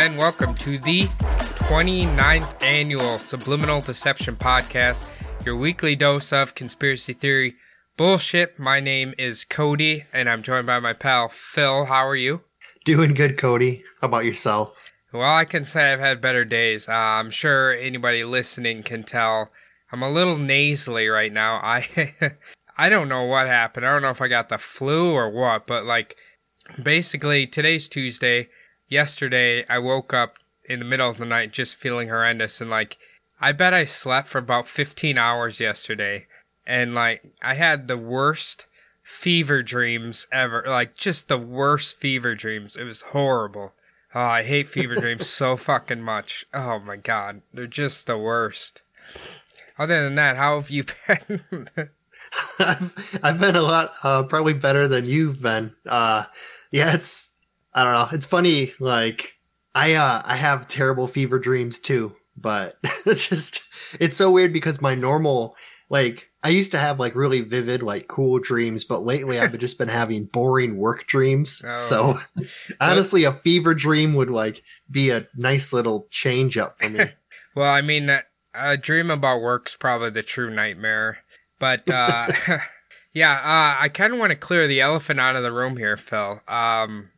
And welcome to the 29th annual Subliminal Deception Podcast, your weekly dose of conspiracy theory bullshit. My name is Cody and I'm joined by my pal Phil. How are you? Doing good, Cody. How about yourself? Well, I can say I've had better days. Uh, I'm sure anybody listening can tell I'm a little nasally right now. I I don't know what happened. I don't know if I got the flu or what, but like basically today's Tuesday. Yesterday I woke up in the middle of the night just feeling horrendous and like I bet I slept for about 15 hours yesterday and like I had the worst fever dreams ever. Like just the worst fever dreams. It was horrible. Oh, I hate fever dreams so fucking much. Oh my god, they're just the worst. Other than that, how have you been? I've, I've been a lot, uh, probably better than you've been. Uh, yeah, it's, I don't know. It's funny. Like, I, uh, I have terrible fever dreams too, but it's just, it's so weird because my normal, like, I used to have like really vivid, like cool dreams, but lately I've just been having boring work dreams. Oh. So honestly, a fever dream would like be a nice little change up for me. well, I mean, a dream about work's probably the true nightmare. But uh, yeah, uh, I kind of want to clear the elephant out of the room here, Phil. Um,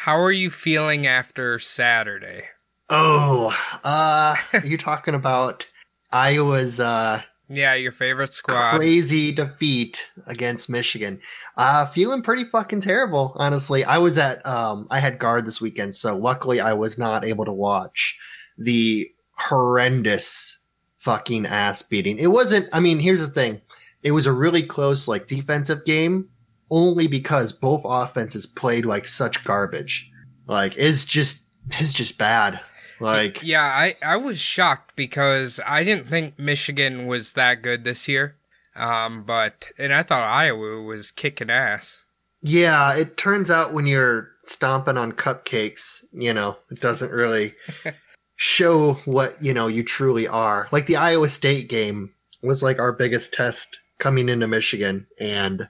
how are you feeling after Saturday? Oh, uh, you're talking about Iowa's uh, Yeah, your favorite squad. crazy defeat against Michigan. Uh, feeling pretty fucking terrible, honestly. I was at, um, I had guard this weekend, so luckily I was not able to watch the horrendous fucking ass beating. It wasn't, I mean, here's the thing. It was a really close, like, defensive game only because both offenses played like such garbage. Like, it's just, it's just bad. Like, Yeah, I, I was shocked because I didn't think Michigan was that good this year. Um, but and I thought Iowa was kicking ass. Yeah, it turns out when you're stomping on cupcakes, you know, it doesn't really show what, you know, you truly are. Like the Iowa State game was like our biggest test coming into Michigan. And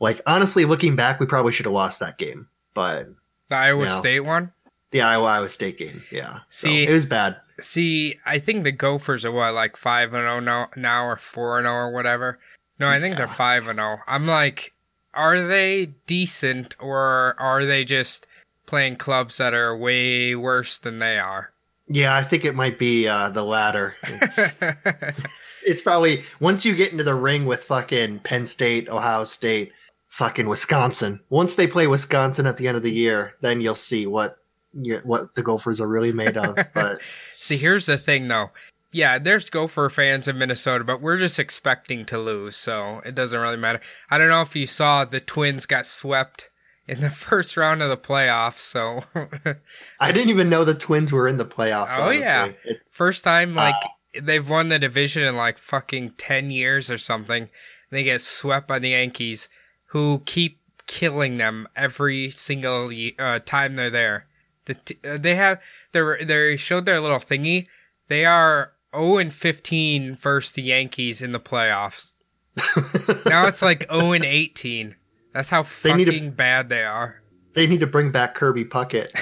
like, honestly, looking back, we probably should have lost that game. But The Iowa No. State one. the Iowa Iowa State game, yeah. So, See- it was bad. See, I think the Gophers are what like five and zero now, now or four and zero or whatever. No, I think they're five and zero. I'm like, are they decent or are they just playing clubs that are way worse than they are? Yeah, I think it might be uh, the latter. It's, it's, it's probably once you get into the ring with fucking Penn State, Ohio State, fucking Wisconsin. Once they play Wisconsin at the end of the year, then you'll see what you- what the Gophers are really made of. But See, here's the thing though. Yeah, there's Gopher fans in Minnesota, but we're just expecting to lose, so it doesn't really matter. I don't know if you saw the Twins got swept in the first round of the playoffs, so I didn't even know the Twins were in the playoffs. Oh, honestly. yeah. It- first time uh, like they've won the division in like fucking 10 years or something. They get swept by the Yankees who keep killing them every single uh, time they're there. The t- uh, they have they they showed their little thingy. They are 0 and 15 versus the Yankees in the playoffs. now it's like 0 and 18. That's how They need to- fucking bad they are. they need to bring back Kirby Puckett.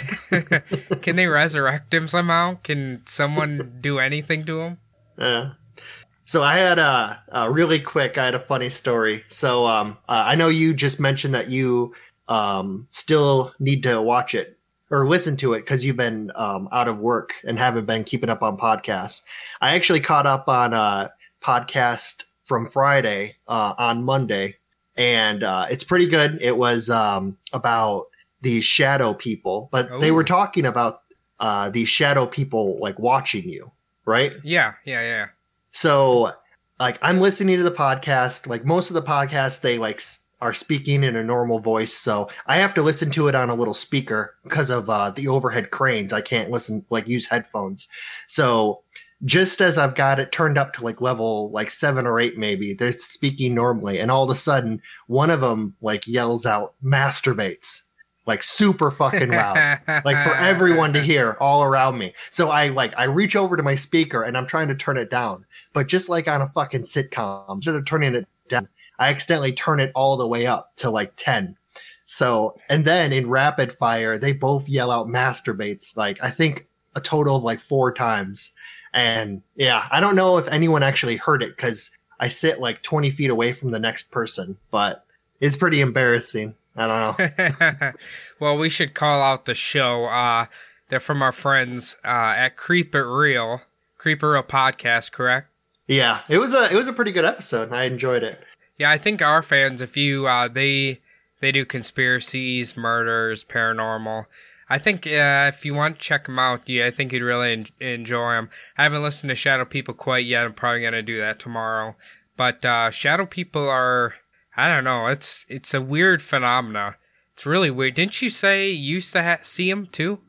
Can they resurrect him somehow? Can someone do anything to him? Yeah. So I had a, a really quick. I had a funny story. So um, uh, I know you just mentioned that you um, still need to watch it or listen to it because you've been um, out of work and haven't been keeping up on podcasts. I actually caught up on a podcast from Friday uh, on Monday, and uh, it's pretty good. It was um, about these shadow people, but they Oh. were talking about uh, these shadow people like watching you, right? Yeah, yeah, yeah. So, like, I'm listening to the podcast. Like, most of the podcasts, they like are speaking in a normal voice. So I have to listen to it on a little speaker because of uh, the overhead cranes. I can't listen, like use headphones. So just as I've got it turned up to like level like seven or eight, maybe they're speaking normally. And all of a sudden one of them like yells out masturbates like super fucking loud, like for everyone to hear all around me. So I like, I reach over to my speaker and I'm trying to turn it down, but just like on a fucking sitcom, instead of turning it down, I accidentally turn it all the way up to like 10. So, and then in rapid fire, they both yell out masturbates, like I think a total of like four times. And yeah, I don't know if anyone actually heard it because I sit like 20 feet away from the next person, but it's pretty embarrassing. I don't know. well, we should call out the show. Uh, they're from our friends uh, at Creep It Real, Creep It Real podcast, correct? Yeah, it was a it was a pretty good episode. I enjoyed it. Yeah, I think our fans, if you uh, they they do conspiracies, murders, paranormal. I think uh, if you want to check them out, yeah, I think you'd really en- enjoy them. I haven't listened to Shadow People quite yet. I'm probably gonna do that tomorrow. But uh, Shadow People are, I don't know. It's it's a weird phenomena. It's really weird. Didn't you say you used to ha- see them too?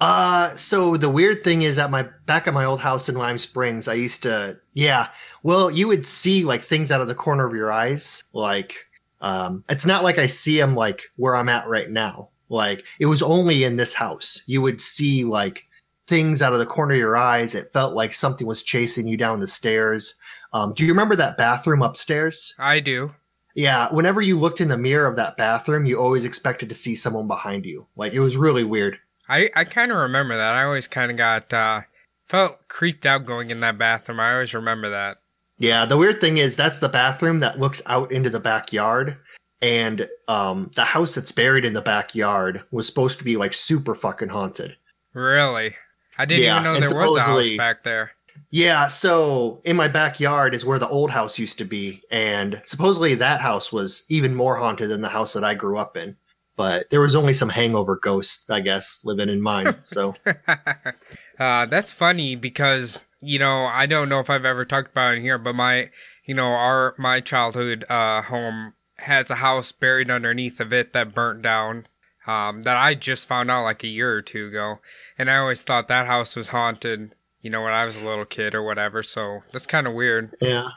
Uh, so the weird thing is at my back at my old house in Lime Springs, I used to, yeah. Well, you would see like things out of the corner of your eyes. Like, um, it's not like I see them like where I'm at right now. Like, it was only in this house. You would see like things out of the corner of your eyes. It felt like something was chasing you down the stairs. Um, do you remember that bathroom upstairs? I do. Yeah, whenever you looked in the mirror of that bathroom, you always expected to see someone behind you. Like it was really weird. I, I kind of remember that. I always kind of got uh, felt creeped out going in that bathroom. I always remember that. Yeah, the weird thing is that's the bathroom that looks out into the backyard, and um, the house that's buried in the backyard was supposed to be like super fucking haunted. Really? I didn't Yeah, even know there was a house back there. Yeah, so in my backyard is where the old house used to be, and supposedly that house was even more haunted than the house that I grew up in. But there was only some hangover ghosts, I guess, living in mine. So Uh, that's funny because you know I don't know if I've ever talked about it here, but my you know our my childhood uh, home has a house buried underneath of it that burnt down. Um, that I just found out like a year or two ago, and I always thought that house was haunted. You know, when I was a little kid or whatever. So that's kind of weird. yeah,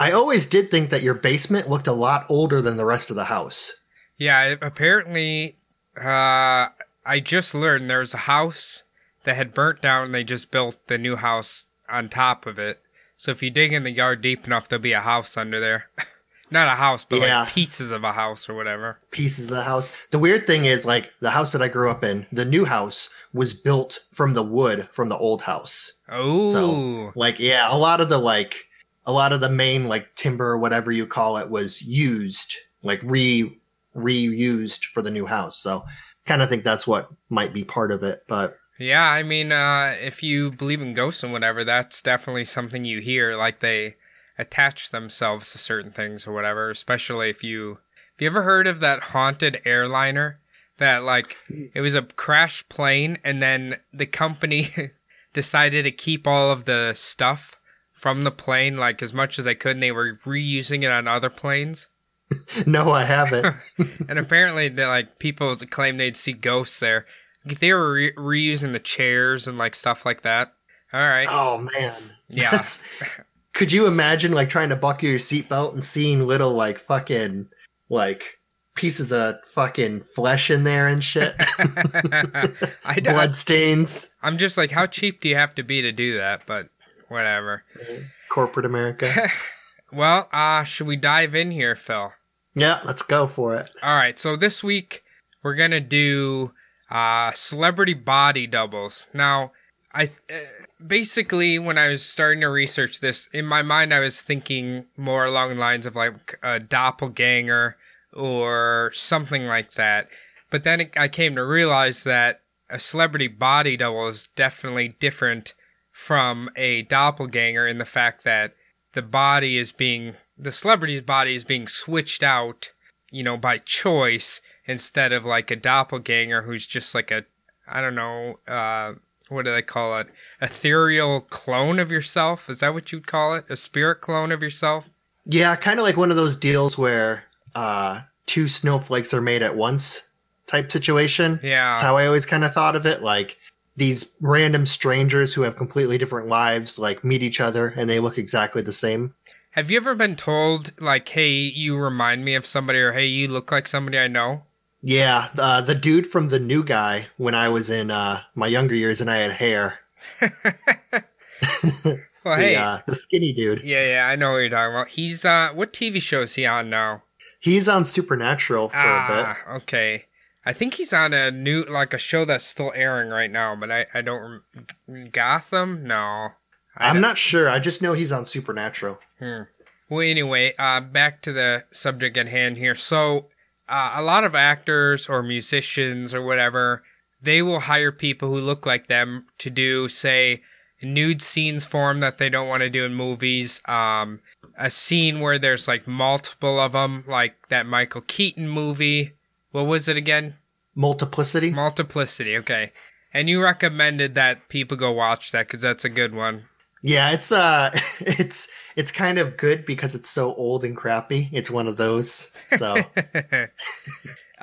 I always did think that your basement looked a lot older than the rest of the house. Yeah, apparently, uh, I just learned there's a house that had burnt down and they just built the new house on top of it. So if you dig in the yard deep enough, there'll be a house under there. Not a house, but Yeah. like pieces of a house or whatever. pieces of the house. The weird thing is, like, the house that I grew up in, the new house was built from the wood from the old house. Oh, So, like, yeah, a lot of the, like, a lot of the main, like, timber or whatever you call it was used, like, re, reused for the new house. So, kind of think that's what might be part of it. But, yeah. I mean, uh, if you believe in ghosts and whatever, that's definitely something you hear. Like they attach themselves to certain things or whatever. Especially if you, have you ever heard of that haunted airliner? That like it was a crash plane, and then the company decided to keep all of the stuff from the plane, like as much as they could, and they were reusing it on other planes. no, I haven't. and apparently, they like people claim they'd see ghosts there. They were re- reusing the chairs and like stuff like that. All right, oh, man. Yeah. That's, could you imagine, like, trying to buckle your seatbelt and seeing little, like, fucking, like, pieces of fucking flesh in there and shit? I, Blood stains. I'm just like, how cheap do you have to be to do that? But whatever. Corporate America. Well, uh, should we dive in here, Phil? yeah, let's go for it. All right, so this week we're gonna do uh, celebrity body doubles. Now, I uh, basically when I was starting to research this, in my mind I was thinking more along the lines of like a doppelganger or something like that. But then it, I came to realize that a celebrity body double is definitely different from a doppelganger in the fact that the body is being the celebrity's body is being switched out, you know, by choice instead of like a doppelganger who's just like a I don't know, uh what do they call it? Ethereal clone of yourself? Is that what you'd call it? A spirit clone of yourself? Yeah, kind of like one of those deals where uh, two snowflakes are made at once type situation. Yeah. That's how I always kind of thought of it. Like these random strangers who have completely different lives, like meet each other and they look exactly the same. Have you ever been told like, "Hey, you remind me of somebody," or "Hey, you look like somebody I know"? Yeah, uh, the dude from the new guy when I was in uh, my younger years and I had hair. Well, The, hey, uh, the skinny dude. yeah, yeah, I know what you're talking about. He's uh, what TV show is he on now? He's on Supernatural for a Ah, okay. I think he's on a new like a show that's still airing right now, but I I don't Gotham. No, bit. I'm not sure. I just know he's on Supernatural. Well, anyway, uh, back to the subject at hand here. So, uh, a lot of actors or musicians or whatever, they will hire people who look like them to do, say, nude scenes for them that they don't want to do in movies. Um, a scene where there's like multiple of them, like that Michael Keaton movie. What was it again? Multiplicity. Multiplicity. Okay. And you recommended that people go watch that because that's a good one. Yeah, it's uh it's it's kind of good because it's so old and crappy. It's one of those. So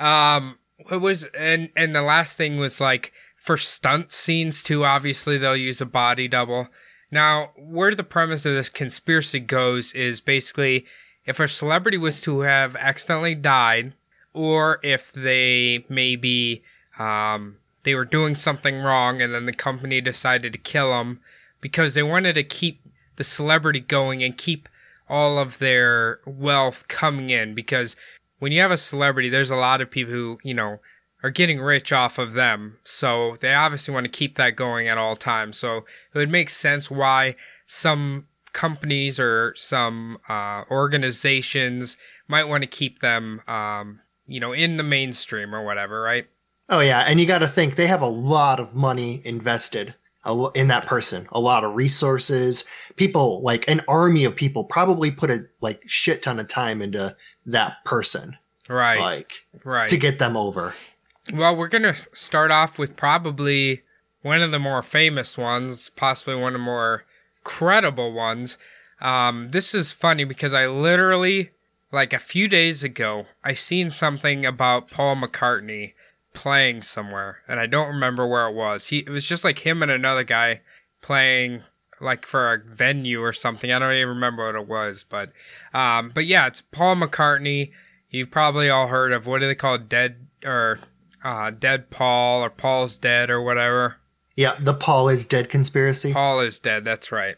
Um, it was, and and the last thing was like for stunt scenes too. Obviously, they'll use a body double. Now, where the premise of this conspiracy goes is basically if a celebrity was to have accidentally died, or if they maybe um, they were doing something wrong and then the company decided to kill them because they wanted to keep the celebrity going and keep all of their wealth coming in. Because when you have a celebrity there's a lot of people who you know are getting rich off of them. So they obviously want to keep that going at all times. So it would make sense why some companies or some uh, organizations might want to keep them um, you know in the mainstream or whatever right? Oh yeah, and you got to think they have a lot of money invested in that person, a lot of resources. People like an army of people probably put a like shit ton of time into that person, right. Like right. to get them over. Well, we're going to start off with probably one of the more famous ones, possibly one of the more credible ones. Um, this is funny because I literally, like a few days ago, I seen something about Paul McCartney playing somewhere, and I don't remember where it was. He it was just like him and another guy playing like for a venue or something. I don't even remember what it was, but um, but yeah, it's Paul McCartney. You've probably all heard of what do they call it? dead or uh, dead Paul or Paul's dead or whatever. Yeah, the Paul is dead conspiracy. Paul is dead. That's right.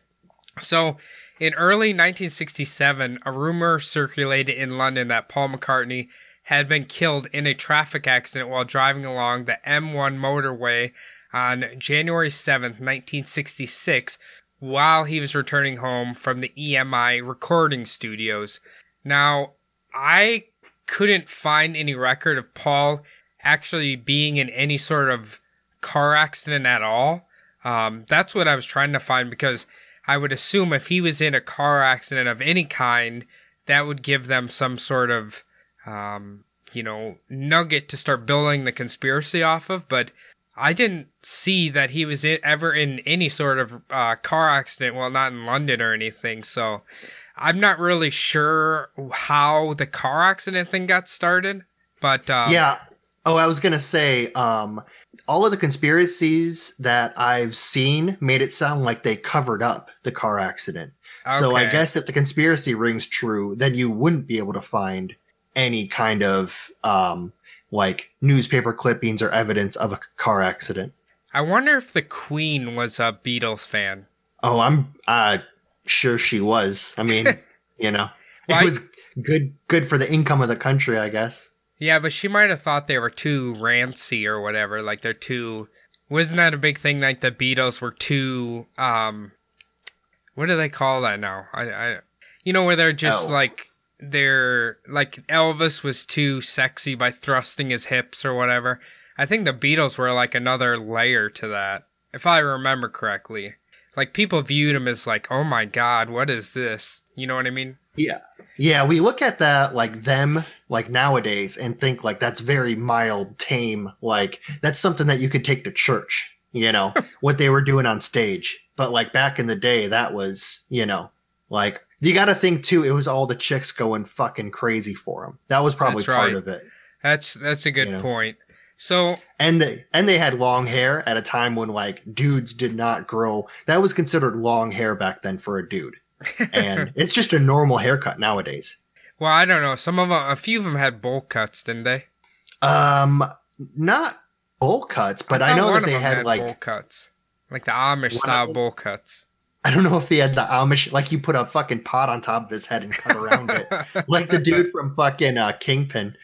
So, in early 1967, a rumor circulated in London that Paul McCartney had been killed in a traffic accident while driving along the M1 motorway on January 7th, 1966, while he was returning home from the EMI recording studios. Now, I couldn't find any record of Paul actually being in any sort of car accident at all. Um, that's what I was trying to find because I would assume if he was in a car accident of any kind, that would give them some sort of, um, you know, nugget to start building the conspiracy off of. But I didn't see that he was in, ever in any sort of uh, car accident. Well, not in London or anything. So I'm not really sure how the car accident thing got started. But um, Yeah. Oh, I was gonna say, um, all of the conspiracies that I've seen made it sound like they covered up the car accident. Okay. So I guess if the conspiracy rings true, then you wouldn't be able to find any kind of um, like newspaper clippings or evidence of a car accident. I wonder if the Queen was a Beatles fan. Oh, I'm uh, sure she was. I mean, you know, Well, I- it was good good for the income of the country, I guess. Yeah, but she might have thought they were too rancy or whatever. Like they're too. Wasn't that a big thing? Like the Beatles were too. Um, what do they call that now? I, I you know, where they're just Oh. like they're like Elvis was too sexy by thrusting his hips or whatever. I think the Beatles were like another layer to that, if I remember correctly. Like people viewed him as like, oh my god, what is this? You know what I mean? Yeah. Yeah, we look at that like them like nowadays and think like that's very mild, tame, like that's something that you could take to church, you know, what they were doing on stage. But like back in the day, that was, you know, like You got to think too. It was all the chicks going fucking crazy for him. That was probably part of it. That's that's a good Yeah. point. So And they and they had long hair at a time when like dudes did not grow. That was considered long hair back then for a dude. And it's just a normal haircut nowadays. well, I don't know. Some of them, a few of them had bowl cuts, didn't they? Um, not bowl cuts, but I, thought know that they them had like bowl cuts, like the Amish style bowl cuts. I don't know if he had the Amish like you put a fucking pot on top of his head and cut around it, like the dude from fucking uh, Kingpin.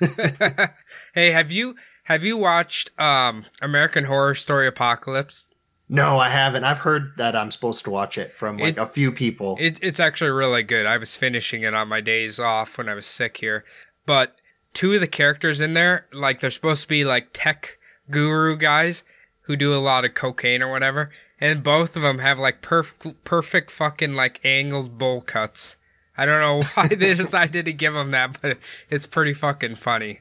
hey, have you have you watched um American Horror Story Apocalypse? No, I haven't. I've heard that I'm supposed to watch it from like It- a few people. It, it's actually really good. I was finishing it on my days off when I was sick here. But two of the characters in there, like they're supposed to be like tech guru guys who do a lot of cocaine or whatever, and both of them have like perfect, perfect fucking like angled bowl cuts. I don't know why they decided to give them that, but it's pretty fucking funny.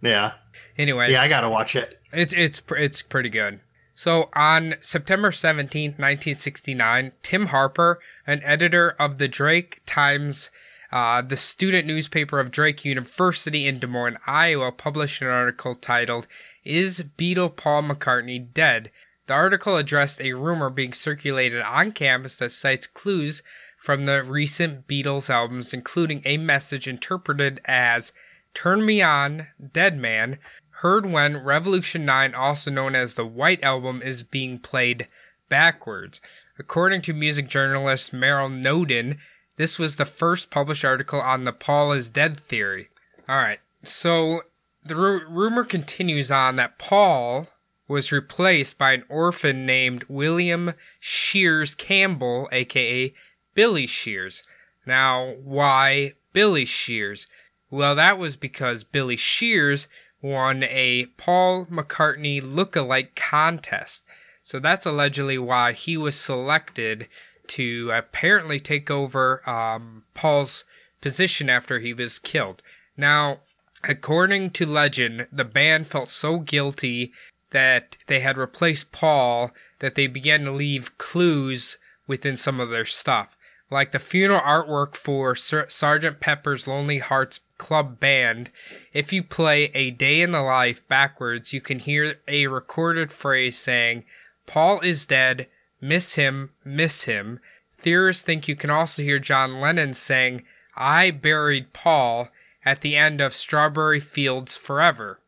yeah, Anyways, yeah, I gotta watch it. it's it's it's pretty good. So on September 17th, 1969, Tim Harper, an editor of the Drake Times, uh, the student newspaper of Drake University in Des Moines, Iowa, published an article titled "Is Beatle Paul McCartney Dead?" The article addressed a rumor being circulated on campus that cites clues from the recent Beatles albums, including a message interpreted as Turn Me On, Dead Man, heard when Revolution 9, also known as the White Album, is being played backwards. According to music journalist Merrell Noden, this was the first published article on the Paul is Dead theory. Alright, so the ru- rumor continues on that Paul was replaced by an orphan named William Shears Campbell, aka Billy Shears. Now, why Billy Shears? Well, that was because Billy Shears won a Paul McCartney look-alike contest. So that's allegedly why he was selected to apparently take over um, Paul's position after he was killed. Now, according to legend, the band felt so guilty that they had replaced Paul that they began to leave clues within some of their stuff. Like the funeral artwork for Ser- Sergeant Pepper's Lonely Hearts Club Band, if you play A Day in the Life backwards, you can hear a recorded phrase saying, Paul is dead, miss him, miss him. Theorists think you can also hear John Lennon saying, I buried Paul at the end of Strawberry Fields Forever.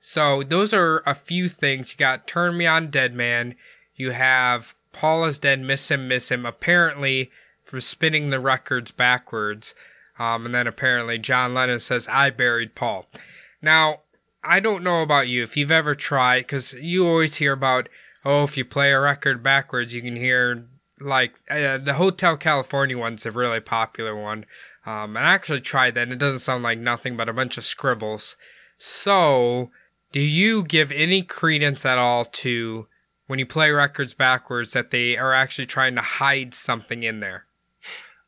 So those are a few things. You got Turn Me On Dead Man. You have Paul is dead, miss him, miss him. Apparently for spinning the records backwards. Um, and then apparently John Lennon says, I buried Paul. Now, I don't know about you if you've ever tried, because you always hear about, oh, if you play a record backwards, you can hear like uh, the Hotel California one's a really popular one. Um, and I actually tried that, and it doesn't sound like nothing but a bunch of scribbles. So, do you give any credence at all to when you play records backwards that they are actually trying to hide something in there?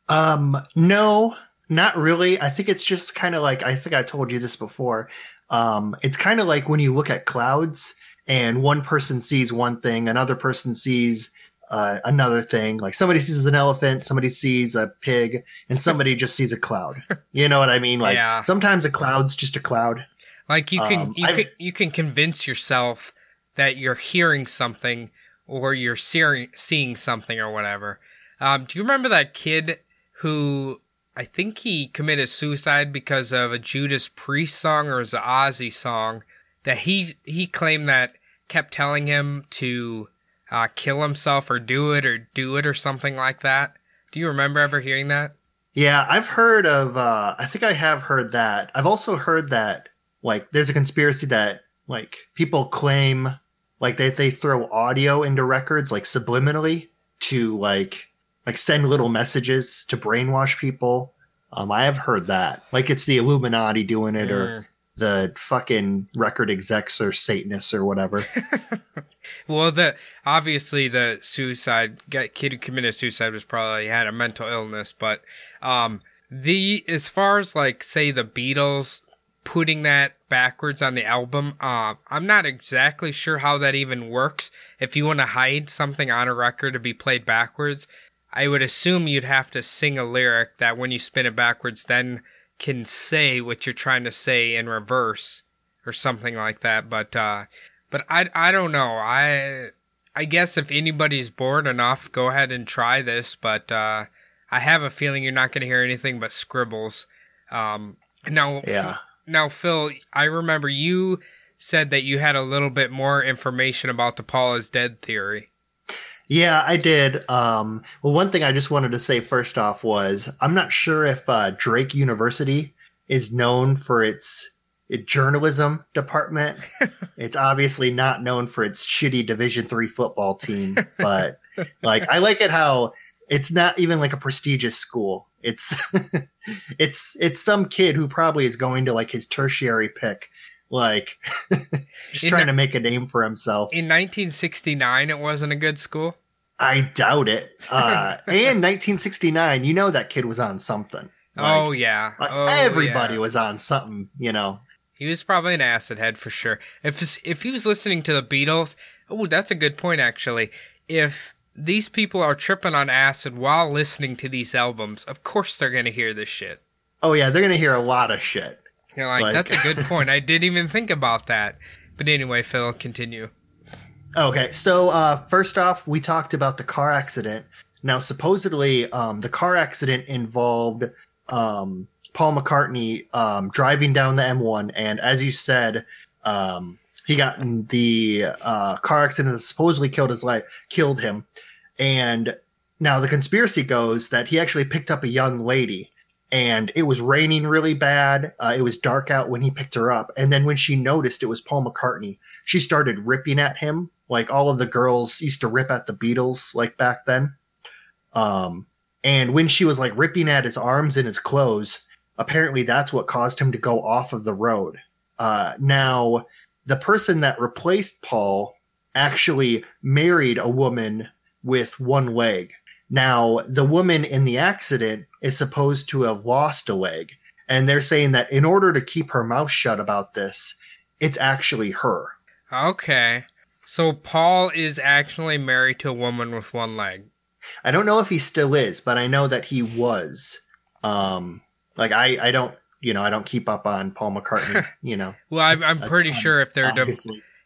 Um, no, not really. I think it's just kind of like I think I told you this before. Um, it's kind of like when you look at clouds and one person sees one thing, another person sees uh, another thing. Like somebody sees an elephant, somebody sees a pig, and somebody just sees a cloud. You know what I mean? Like Yeah. sometimes a cloud's just a cloud. Like you can Um, you I've- can you can convince yourself that you're hearing something or you're seeing seeing something or whatever. Um, do you remember that kid who I think he committed suicide because of a Judas Priest song or it Ozzy song that he he claimed that kept telling him to uh, kill himself or do it or do it or something like that. Do you remember ever hearing that? Yeah, I've heard of. Uh, I think I have heard that. I've also heard that like there's a conspiracy that like people claim like they they throw audio into records like subliminally to like like send little messages to brainwash people. Um, I have heard that like it's the Illuminati doing it or the fucking record execs or Satanists or whatever. Well, the obviously the suicide kid who committed suicide was probably had a mental illness, but um, the as far as like say the Beatles putting that backwards on the album, uh, I'm not exactly sure how that even works. If you want to hide something on a record to be played backwards, I would assume you'd have to sing a lyric that when you spin it backwards, then can say what you're trying to say in reverse or something like that. But uh, but I I don't know. I I guess if anybody's bored enough, go ahead and try this. But uh, I have a feeling you're not going to hear anything but scribbles. Um, now, Yeah. now, Phil, I remember you said that you had a little bit more information about the Paul is dead theory. Yeah, I did. Um, well, one thing I just wanted to say first off was I'm not sure if uh, Drake University is known for its, its journalism department. it's obviously not known for its shitty Division three football team, but like I like it how it's not even like a prestigious school. It's it's it's some kid who probably is going to like his tertiary pick, like just In trying to make a name for himself. In 1969, it wasn't a good school. I doubt it. Uh, and 1969, you know that kid was on something. Like, oh yeah, like, oh, everybody yeah. was on something, you know. He was probably an acid head for sure. If if he was listening to the Beatles, oh, that's a good point actually. If these people are tripping on acid while listening to these albums, of course they're gonna hear this shit. Oh yeah, they're gonna hear a lot of shit. You're like, Like- that's a good point. I didn't even think about that. But anyway, Phil, continue. Okay, so uh, first off, we talked about the car accident. Now, supposedly, um, the car accident involved um, Paul McCartney um, driving down the M1, and as you said, um, he got in the uh, car accident that supposedly killed his life, killed him. And now the conspiracy goes that he actually picked up a young lady, and it was raining really bad. Uh, it was dark out when he picked her up, and then when she noticed it was Paul McCartney, she started ripping at him like all of the girls used to rip at the Beatles like back then. Um, and when she was like ripping at his arms and his clothes, apparently that's what caused him to go off of the road. Uh, now, the person that replaced Paul actually married a woman with one leg. Now, the woman in the accident is supposed to have lost a leg. And they're saying that in order to keep her mouth shut about this, it's actually her. Okay. So Paul is actually married to a woman with one leg. I don't know if he still is, but I know that he was. Um, like I, I don't, you know, I don't keep up on Paul McCartney. You know, Well, I'm, I'm pretty ton, sure if they're di-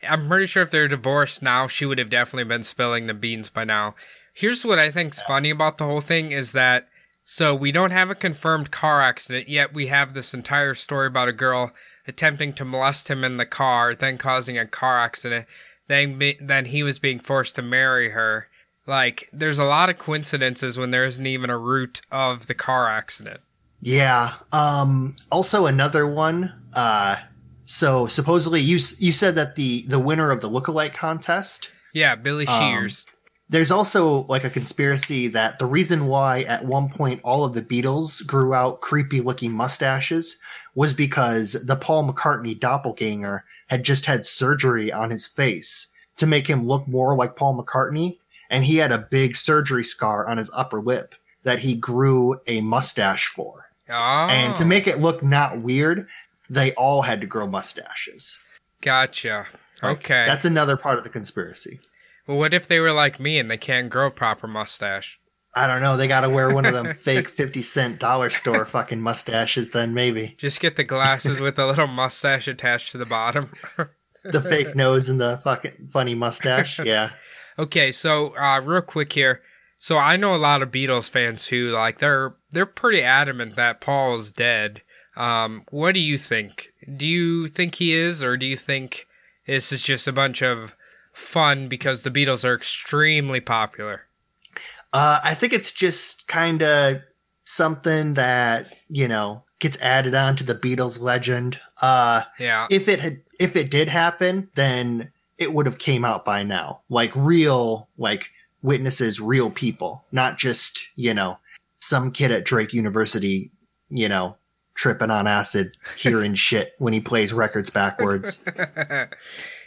I'm pretty sure if they're divorced now, she would have definitely been spilling the beans by now. Here's what I think's funny about the whole thing is that so we don't have a confirmed car accident yet. We have this entire story about a girl attempting to molest him in the car, then causing a car accident. Then be, then he was being forced to marry her. Like there's a lot of coincidences when there isn't even a root of the car accident. Yeah. Um, also another one. Uh, so supposedly you you said that the the winner of the lookalike contest. Yeah, Billy Um, Shears. There's also like a conspiracy that the reason why at one point all of the Beatles grew out creepy looking mustaches was because the Paul McCartney doppelganger had just had surgery on his face to make him look more like Paul McCartney. And he had a big surgery scar on his upper lip that he grew a mustache for. oh, And to oh. make it look not weird, they all had to grow mustaches. gotcha. Like, Okay. That's another part of the conspiracy. well, what if they were like me and they can't grow a proper mustache? I don't know. They got to wear one of them fake 50 cent dollar store fucking mustaches, then maybe. Just get the glasses with a little mustache attached to the bottom. The fake nose and the fucking funny mustache. Yeah. okay, so uh, real quick here. So I know a lot of Beatles fans who like they're they're pretty adamant that Paul is dead. Um, what do you think? Do you think he is, or do you think this is just a bunch of fun because the Beatles are extremely popular? Uh, I think it's just kind of something that, you know, gets added on to the Beatles legend. Uh, Yeah. if it had, if it did happen, then it would have came out by now. Like real, like witnesses, real people, not just, you know, some kid at Drake University, you know, tripping on acid, hearing shit when he plays records backwards.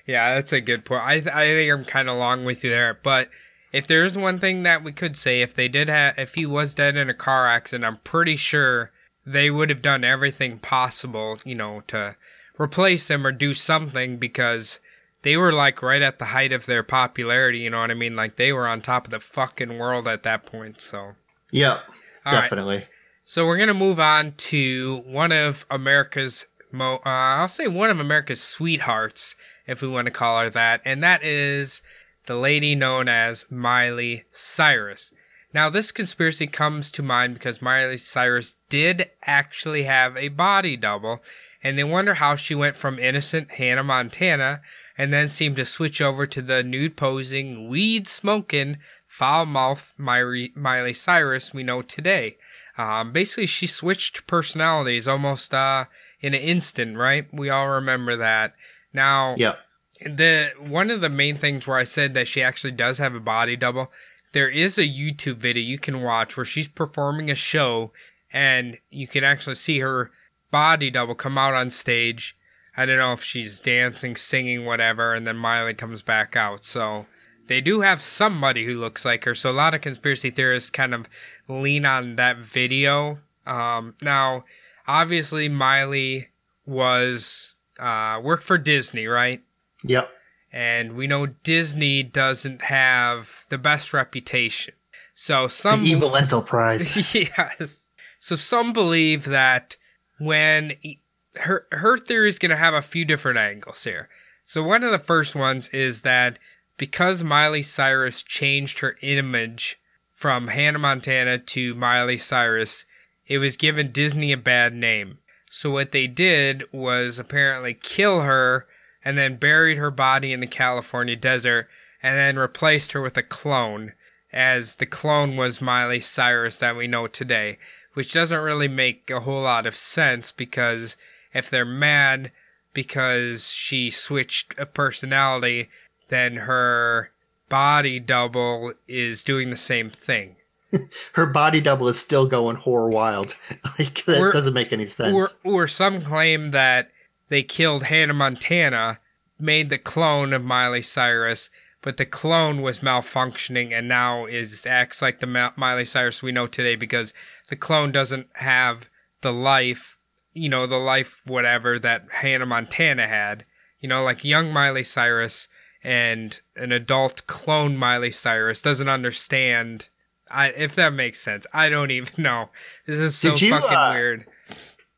yeah, that's a good point. I I think I'm kind of along with you there. But if there's one thing that we could say, if they did have, if he was dead in a car accident, I'm pretty sure they would have done everything possible, you know, to replace him or do something because they were like right at the height of their popularity. You know what I mean? Like they were on top of the fucking world at that point. So Yep. All right. definitely. So we're gonna move on to one of America's mo. Uh, I'll say one of America's sweethearts, if we want to call her that, and that is the lady known as Miley Cyrus. Now, this conspiracy comes to mind because Miley Cyrus did actually have a body double, and they wonder how she went from innocent Hannah Montana and then seemed to switch over to the nude posing, weed smoking, foul mouthed Miley, Cyrus we know today. Um, basically, she switched personalities almost uh, in an instant, right? We all remember that. Now, Yep. The one of the main things where I said that she actually does have a body double, there is a YouTube video you can watch where she's performing a show and you can actually see her body double come out on stage. I don't know if she's dancing, singing, whatever, and then Miley comes back out. So they do have somebody who looks like her. So a lot of conspiracy theorists kind of lean on that video. Um, now, obviously, Miley was uh, worked for Disney, right? Yep. and we know Disney doesn't have the best reputation. So The some evil enterprise. yes. So some believe that when e- her her theory is going to have a few different angles here. So one of the first ones is that because Miley Cyrus changed her image from Hannah Montana to Miley Cyrus, it was given Disney a bad name. So what they did was apparently kill her and then buried her body in the California desert and then replaced her with a clone as the clone was Miley Cyrus that we know today, which doesn't really make a whole lot of sense because if they're mad because she switched a personality, then her body double is doing the same thing. Her body double is still going horror wild. like that Or- doesn't make any sense. Or, or some claim that they killed Hannah Montana, made the clone of Miley Cyrus, but the clone was malfunctioning and now is acts like the Ma- Miley Cyrus we know today because the clone doesn't have the life, you know, the life whatever that Hannah Montana had. You know, like young Miley Cyrus and an adult clone Miley Cyrus doesn't understand. I, if that makes sense, I don't even know. This is so you, fucking uh, weird.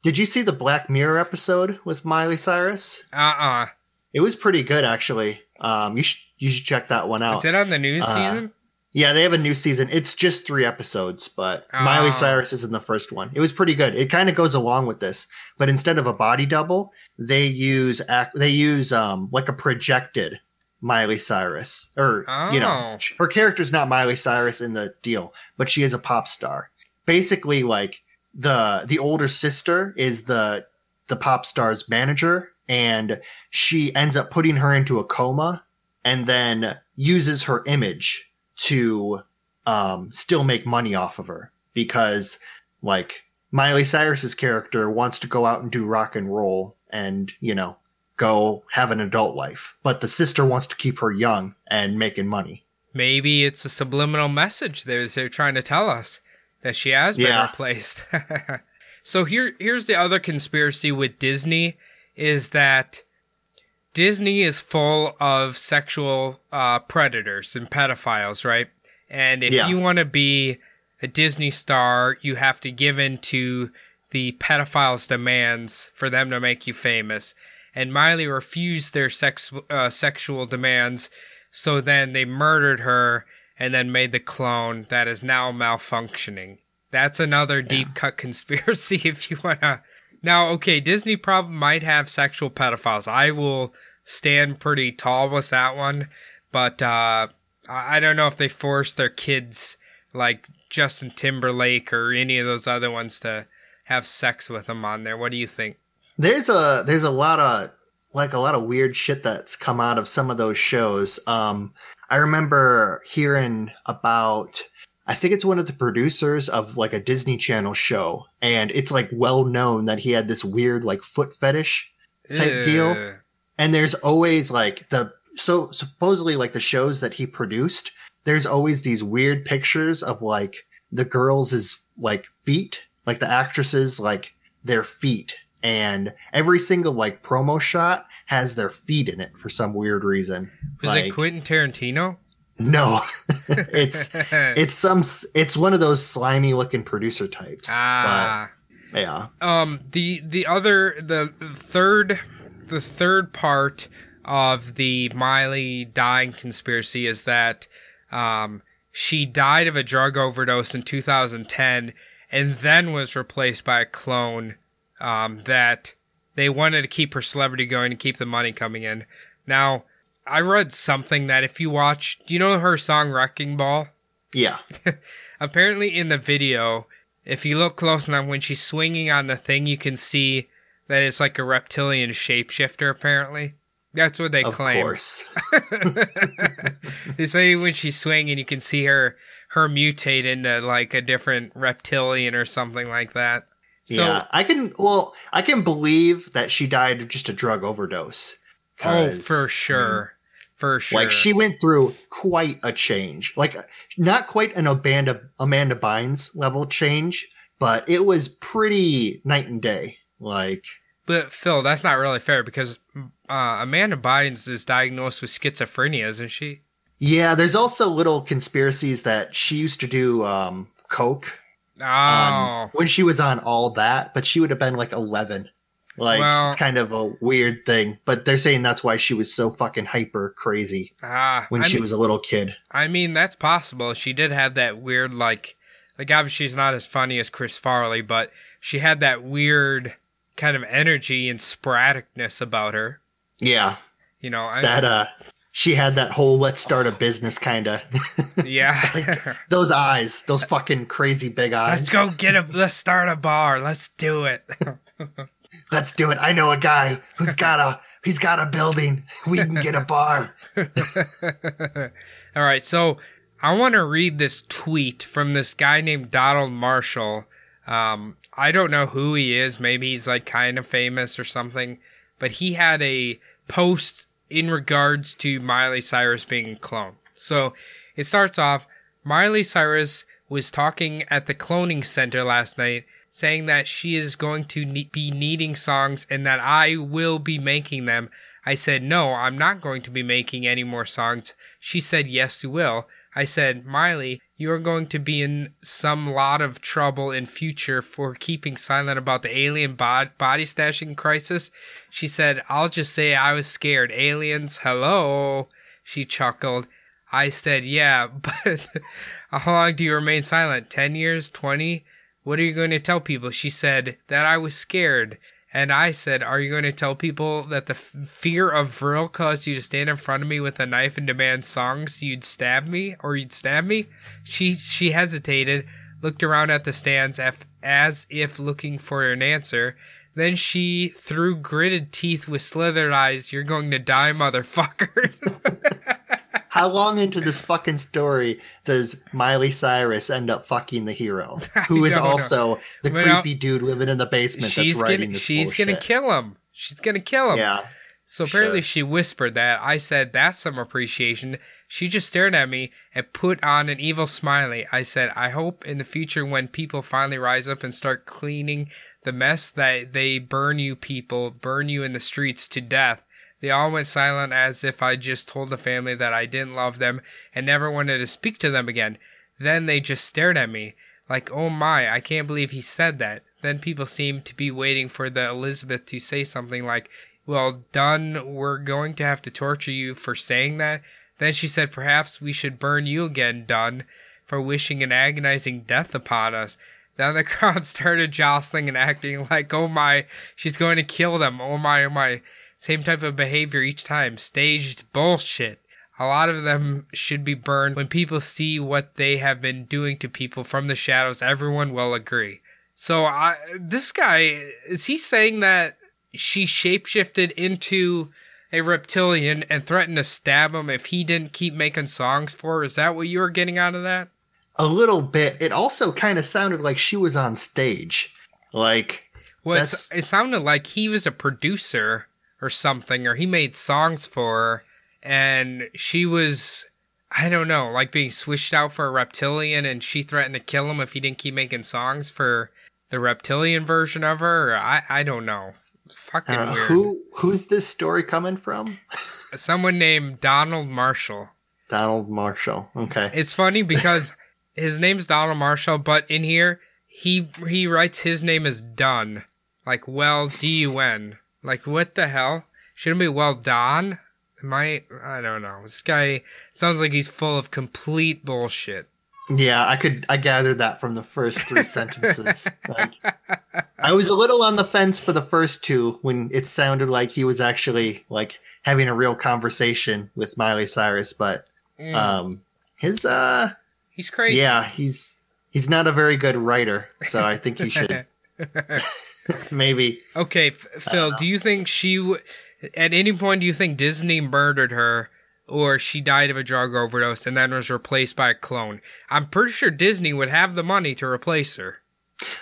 Did you see the Black Mirror episode with Miley Cyrus? Uh uh It was pretty good, actually. Um, you should you should check that one out. Is it on the news Uh, season? Yeah, they have a new season. It's just three episodes, but Oh. Miley Cyrus is in the first one. It was pretty good. It kind of goes along with this, but instead of a body double, they use act. They use um like a projected Miley Cyrus, or you know, Oh. her character's not Miley Cyrus in the deal, but she is a pop star. Basically, like the the older sister is the the pop star's manager, and she ends up putting her into a coma, and then uses her image to um, still make money off of her because like Miley Cyrus's character wants to go out and do rock and roll and you know go have an adult life, but the sister wants to keep her young and making money. Maybe it's a subliminal message they're they're trying to tell us that she has been Yeah. replaced. so here here's the other conspiracy with Disney is that Disney is full of sexual uh, predators and pedophiles, right? And if Yeah. you want to be a Disney star, you have to give in to the pedophiles' demands for them to make you famous. And Miley refused their sex uh, sexual demands, so then they murdered her and then made the clone that is now malfunctioning. That's another deep cut conspiracy if you wanna. Now, okay, Disney probably might have sexual pedophiles. I will stand pretty tall with that one, but uh, I I don't know if they force their kids like Justin Timberlake or any of those other ones to have sex with them on there. What do you think? There's a there's a lot of like a lot of weird shit that's come out of some of those shows. Um, I remember hearing about I think it's one of the producers of like a Disney Channel show, and it's like well known that he had this weird like foot fetish type deal. And there's always like the so supposedly like the shows that he produced there's always these weird pictures of like the girls' is like feet like the actresses like their feet and every single like promo shot has their feet in it for some weird reason. Was Like, it Quentin Tarantino? No, it's it's some it's one of those slimy looking producer types. ah. But, yeah, Um, the the other the third the third part of the Miley dying conspiracy is that um she died of a drug overdose in 2010 and then was replaced by a clone um that they wanted to keep her celebrity going to keep the money coming in. Now, I read something that if you watch, do you know her song Wrecking Ball? yeah, apparently in the video, if you look close enough, when she's swinging on the thing, you can see that it's like a reptilian shapeshifter. Apparently, that's what they of claim. Of course. They say when she's swinging, you can see her her mutate into like a different reptilian or something like that. So, yeah, I can. Well, I can believe that she died of just a drug overdose. oh, for sure, for sure. Like she went through quite a change. Like not quite an Amanda Amanda Bynes level change, but it was pretty night and day. Like but Phil, that's not really fair because uh, Amanda Bynes is diagnosed with schizophrenia, isn't she? yeah, there's also little conspiracies that she used to do um coke Oh, um, when she was on all that, but she would have been like 11. Like Well- it's kind of a weird thing, but they're saying that's why she was so fucking hyper crazy ah, when I she mean- was a little kid. I mean, that's possible. She did have that weird, like, like obviously she's not as funny as Chris Farley, but she had that weird kind of energy and sporadicness about her. Yeah, You know, I, that uh she had that whole let's start a business kind of yeah. those eyes, those fucking crazy big eyes. let's go get a, let's start a bar. Let's do it. Let's do it. I know a guy who's got a he's got a building. We can get a bar. All right, so I want to read this tweet from this guy named Donald Marshall. Um, I don't know who he is. Maybe he's like kind of famous or something. But he had a post in regards to Miley Cyrus being a clone. So it starts off Miley Cyrus was talking at the cloning center last night, saying that she is going to be needing songs and that I will be making them. I said, no, I'm not going to be making any more songs. She said, yes, you will. I said, Miley, you are going to be in some lot of trouble in future for keeping silent about the alien bod- body stashing crisis. She said, I'll just say I was scared. Aliens, hello. She chuckled. I said, yeah, but how long do you remain silent? 10 years? 20? What are you going to tell people? She said, that I was scared. And I said, Are you going to tell people that the f- fear of Vril caused you to stand in front of me with a knife and demand songs? You'd stab me or you'd stab me? She she hesitated, looked around at the stands af- as if looking for an answer. Then she, through gritted teeth with slithered eyes, You're going to die, motherfucker. How long into this fucking story does Miley Cyrus end up fucking the hero, who is don't know. also the But creepy dude living in the basement she's that's writing gonna this she's bullshit? gonna kill him. She's gonna kill him. Yeah, So apparently Sure. she whispered that. I said, that's some appreciation. She just stared at me and put on an evil smiley. I said, I hope in the future when people finally rise up and start cleaning the mess that they burn you people, burn you in the streets to death. They all went silent as if I just told the family that I didn't love them and never wanted to speak to them again. Then they just stared at me. Like, oh my, I can't believe he said that. Then people seemed to be waiting for the Elizabeth to say something like, well, Dunn, we're going to have to torture you for saying that. Then she said, Perhaps we should burn you again, Dunn, for wishing an agonizing death upon us. Then the crowd started jostling and acting like, oh my, she's going to kill them. Oh my, oh my. Same type of behavior each time. Staged bullshit. A lot of them should be burned. When people see what they have been doing to people from the shadows, everyone will agree. So, I, this guy, is he saying that she shapeshifted into a reptilian and threatened to stab him if he didn't keep making songs for her? Is that what you were getting out of that? a little bit. It also kind of sounded like she was on stage, like Well, it sounded like he was a producer or something, or he made songs for her, and she was, I don't know, like being switched out for a reptilian, and she threatened to kill him if he didn't keep making songs for the reptilian version of her. Or I, I don't know. It's fucking Uh, weird. who who's this story coming from? Someone named Donald Marshall. Donald Marshall. Okay. It's funny because his name's Donald Marshall, but in here he he writes his name as Dunn, like well D U N. Like what the hell? Shouldn't be well done? I? I don't know. This guy sounds like he's full of complete bullshit. Yeah, I could. I gathered that from the first three sentences. Like, I was a little on the fence for the first two when it sounded like he was actually like having a real conversation with Miley Cyrus, but Mm, um, his uh, he's crazy. yeah, he's he's not a very good writer, so I think he should maybe. Okay, F- Phil, do you think she w- at any point do you think Disney murdered her or she died of a drug overdose and then was replaced by a clone? I'm pretty sure Disney would have the money to replace her.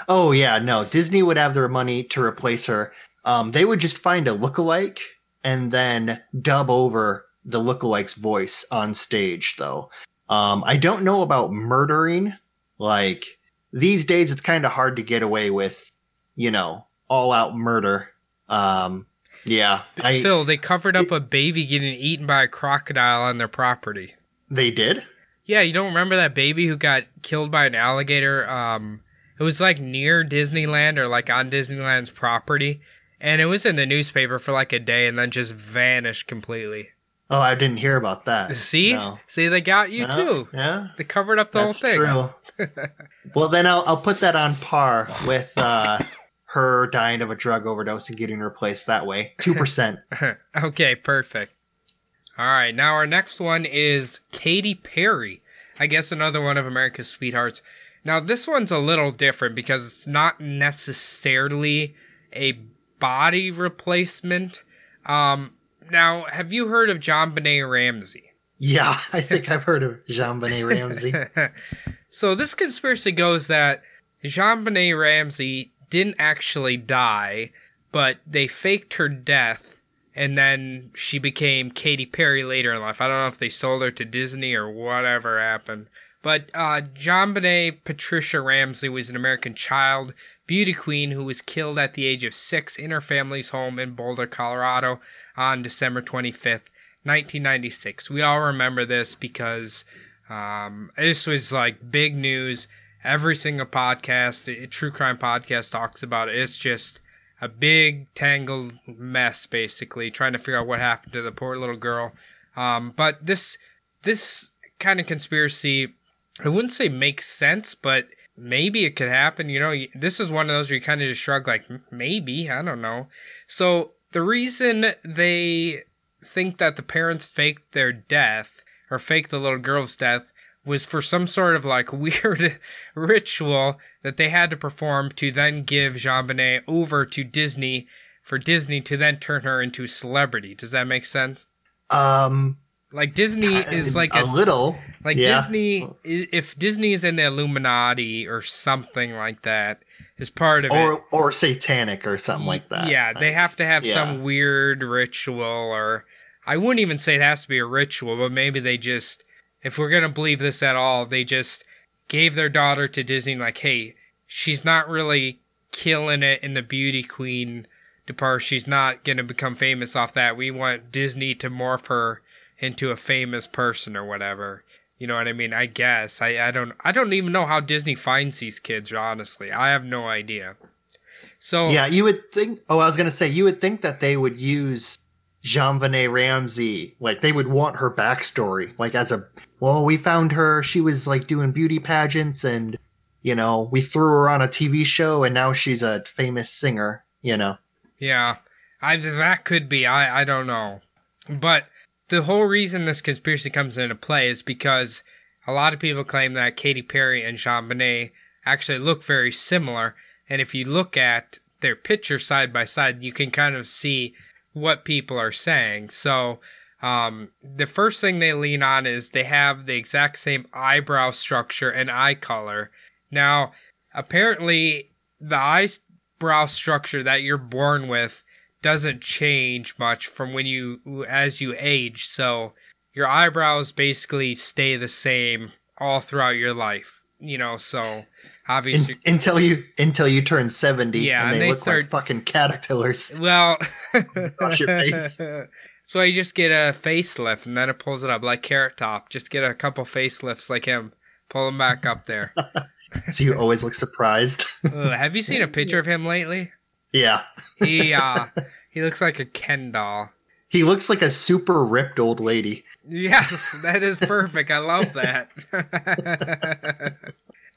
Oh yeah, no, Disney would have their money to replace her. Um, they would just find a lookalike and then dub over the lookalike's voice on stage, though. Um, I don't know about murdering. Like these days, it's kind of hard to get away with, you know, all out murder. Um, yeah, I, Phil, they covered up a baby getting eaten by a crocodile on their property. they did. Yeah, you don't remember that baby who got killed by an alligator? Um, it was like near Disneyland or like on Disneyland's property. And it was in the newspaper for like a day and then just vanished completely. Oh, I didn't hear about that. See? No. See, they got you No? too. Yeah. They covered up the That's whole thing. true. well, then I'll, I'll put that on par with uh, her dying of a drug overdose and getting replaced that way. 2%. okay, perfect. All right, now our next one is Katy Perry. I guess another one of America's sweethearts. Now this one's a little different because it's not necessarily a body replacement. Um, now, have you heard of JonBenet Ramsey? yeah, I think I've heard of JonBenet Ramsey. So this conspiracy goes that JonBenet Ramsey didn't actually die, but they faked her death, and then she became Katy Perry later in life. I don't know if they sold her to Disney or whatever happened. But uh, JonBenet Patricia Ramsey was an American child beauty queen who was killed at the age of six in her family's home in Boulder, Colorado on December 25th, 1996. We all remember this because um, this was like big news. Every single podcast, true crime podcast talks about it. It's just a big tangled mess, basically, trying to figure out what happened to the poor little girl. Um, but this this kind of conspiracy, I wouldn't say makes sense, but maybe it could happen. You know, this is one of those where you kind of just shrug, like maybe, I don't know. So the reason they think that the parents faked their death or faked the little girl's death was for some sort of like weird ritual that they had to perform to then give JonBenet over to Disney for Disney to then turn her into a celebrity. Does that make sense? Um, Like Disney is like a, a, little. like yeah. Disney if Disney is in the Illuminati or something like that is part of it. Or, or satanic or something like that. Yeah, they have to have yeah. some weird ritual, or I wouldn't even say it has to be a ritual, but maybe they just, if we're gonna believe this at all, they just gave their daughter to Disney, like, hey, she's not really killing it in the beauty queen department. She's not gonna become famous off that. We want Disney to morph her into a famous person or whatever. You know what I mean? I guess I, I don't I don't even know how Disney finds these kids. Honestly, I have no idea. So Yeah, you would think. Oh, I was gonna say you would think that they would use JonBenet Ramsey, like they would want her backstory, like as a well, we found her. She was like doing beauty pageants, and you know, we threw her on a TV show, and now she's a famous singer. You know, Yeah, either that could be. I I don't know, but the whole reason this conspiracy comes into play is because a lot of people claim that Katy Perry and JonBenet actually look very similar, and if you look at their picture side by side, you can kind of see what people are saying. So. Um, the first thing they lean on is they have the exact same eyebrow structure and eye color. Now, apparently, the eyebrow structure that you're born with doesn't change much from when you as you age so your eyebrows basically stay the same all throughout your life you know, so In- obviously, until you until you turn seventy, Yeah, and they, and they look start- like fucking caterpillars. well, Wash your face. So you just get a facelift and then it pulls it up like Carrot Top. Just get a couple facelifts like him, pull him back up there. so you always look surprised. Ugh, have you seen a picture of him lately? yeah, He uh, he looks like a Ken doll. he looks like a super ripped old lady. Yes, that is perfect. I love that.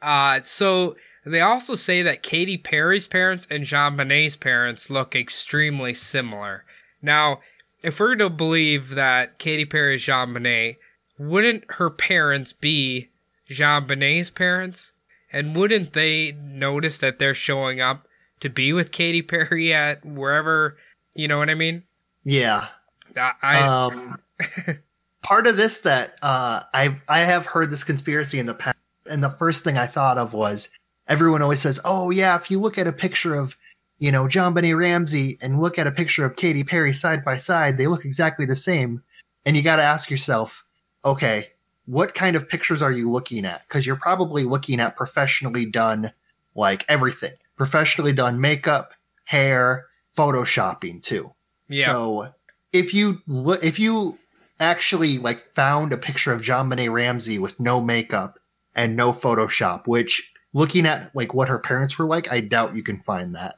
Uh, so they also say that Katy Perry's parents and JonBenet's parents look extremely similar. Now, if we're to believe that Katy Perry is JonBenet, wouldn't her parents be JonBenet's parents? And wouldn't they notice that they're showing up to be with Katy Perry at wherever, you know what I mean? Yeah. I, I Um, part of this that uh, I've I have heard this conspiracy in the past, and the first thing I thought of was everyone always says, "Oh yeah, if you look at a picture of you know JonBenet Ramsey and look at a picture of Katy Perry side by side, they look exactly the same." And you got to ask yourself, okay, what kind of pictures are you looking at? Because you're probably looking at professionally done, like everything, professionally done makeup, hair, photoshopping too. yeah. So if you lo- if you actually like found a picture of JonBenet Ramsey with no makeup and no Photoshop, which looking at like what her parents were like, I doubt you can find that.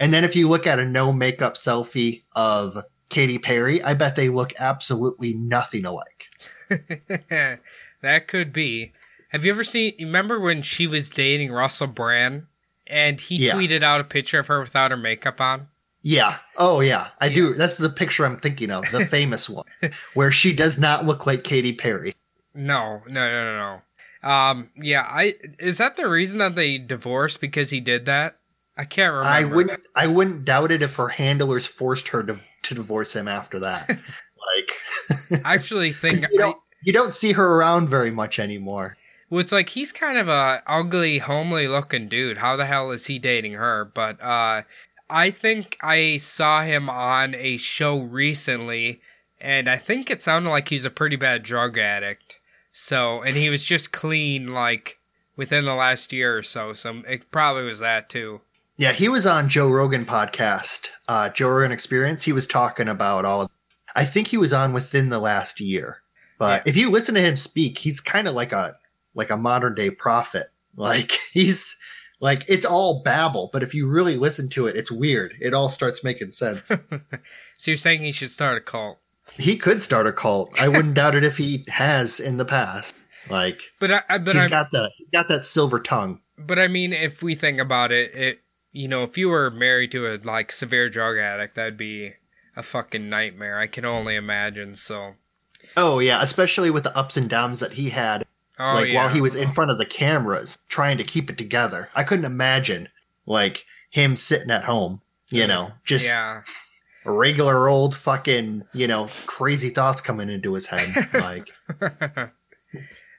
And then if you look at a no makeup selfie of Katy Perry, I bet they look absolutely nothing alike. that could be. Have you ever seen? Remember when she was dating Russell Brand, and he Yeah. tweeted out a picture of her without her makeup on? Yeah. Oh yeah, I do. That's the picture I'm thinking of, the famous one, where she does not look like Katy Perry. No, no, no, no, no. Um, yeah, I is that the reason that they divorced because he did that? I can't remember. I wouldn't. I wouldn't doubt it if her handlers forced her to to divorce him after that. like I actually think you I, don't you don't see her around very much anymore. well, it's like he's kind of a ugly, homely looking dude. How the hell is he dating her? But uh, I think I saw him on a show recently, and I think it sounded like he's a pretty bad drug addict. So, and he was just clean like within the last year or so. So it probably was that too. Yeah, he was on Joe Rogan podcast, uh, Joe Rogan Experience. He was talking about all of. I think he was on within the last year. But Yeah. if you listen to him speak, he's kind of like a like a modern day prophet. Like he's like it's all babble, but if you really listen to it, it's weird. It all starts making sense. So you're saying he should start a cult? He could start a cult. I wouldn't doubt it if he has in the past. Like But I, I- but he's I, got the he got that silver tongue. but I mean, if we think about it, it you know, if you were married to a like severe drug addict, that'd be a fucking nightmare. I can only imagine. So, Oh yeah, especially with the ups and downs that he had oh like yeah, while he was in front of the cameras trying to keep it together. I couldn't imagine like him sitting at home, you know, just yeah. Regular old fucking, you know, crazy thoughts coming into his head. Like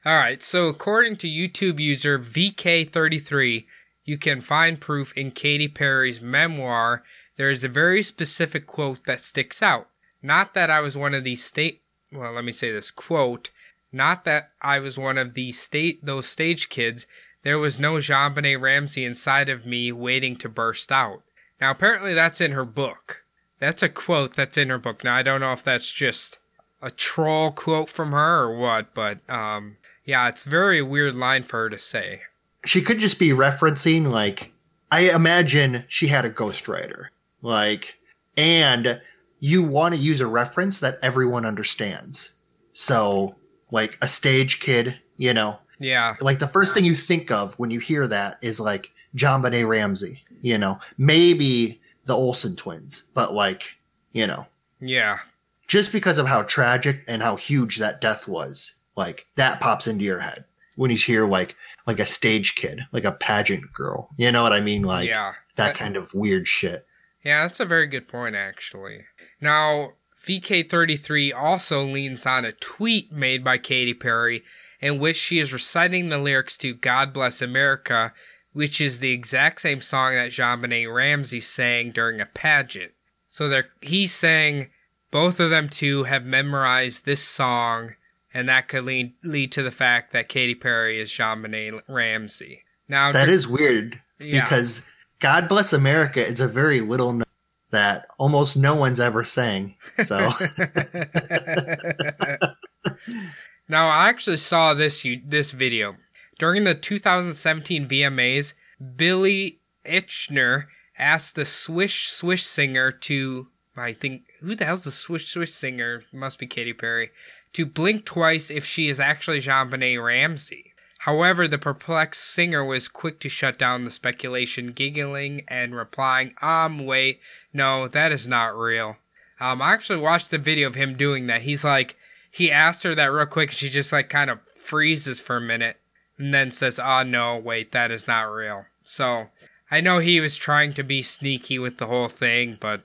All right. So, according to YouTube user VK33, you can find proof in Katy Perry's memoir. There is a very specific quote that sticks out. Not that I was one of these state. Well, let me say this quote. Not that I was one of these state those stage kids. There was no JonBenet Ramsey inside of me waiting to burst out. Now, apparently, that's in her book. That's a quote that's in her book. Now, I don't know if that's just a troll quote from her or what, but um, yeah, it's a very weird line for her to say. she could just be referencing like I imagine she had a ghostwriter. Like and you want to use a reference that everyone understands. So like a stage kid, you know, Yeah, like the first thing you think of when you hear that is like JonBenet Ramsey, you know, maybe the Olsen twins, but like, you know, yeah, just because of how tragic and how huge that death was, like that pops into your head when you hear like like a stage kid, like a pageant girl. You know what I mean? Like yeah. that kind of weird shit. Yeah, that's a very good point, actually. Now, VK33 also leans on a tweet made by Katy Perry in which she is reciting the lyrics to God Bless America, which is the exact same song that JonBenet Ramsey sang during a pageant. So they're, he's saying both of them two have memorized this song and that could lead lead to the fact that Katy Perry is JonBenet Ramsey. Now That is weird Yeah. because God Bless America is a very little known that almost no one's ever sang. So Now, I actually saw this you- this video during the 2017 VMAs. Billy Eichner asked the Swish Swish singer to, I think, who the hell's the Swish Swish singer? Must be Katy Perry. To blink twice if she is actually JonBenet Ramsey. However, the perplexed singer was quick to shut down the speculation, giggling and replying, "Um, wait, no, that is not real." Um, I actually watched the video of him doing that. He's like, he asked her that real quick. And she just like kind of freezes for a minute and then says, "Oh no, wait, that is not real." So I know he was trying to be sneaky with the whole thing, but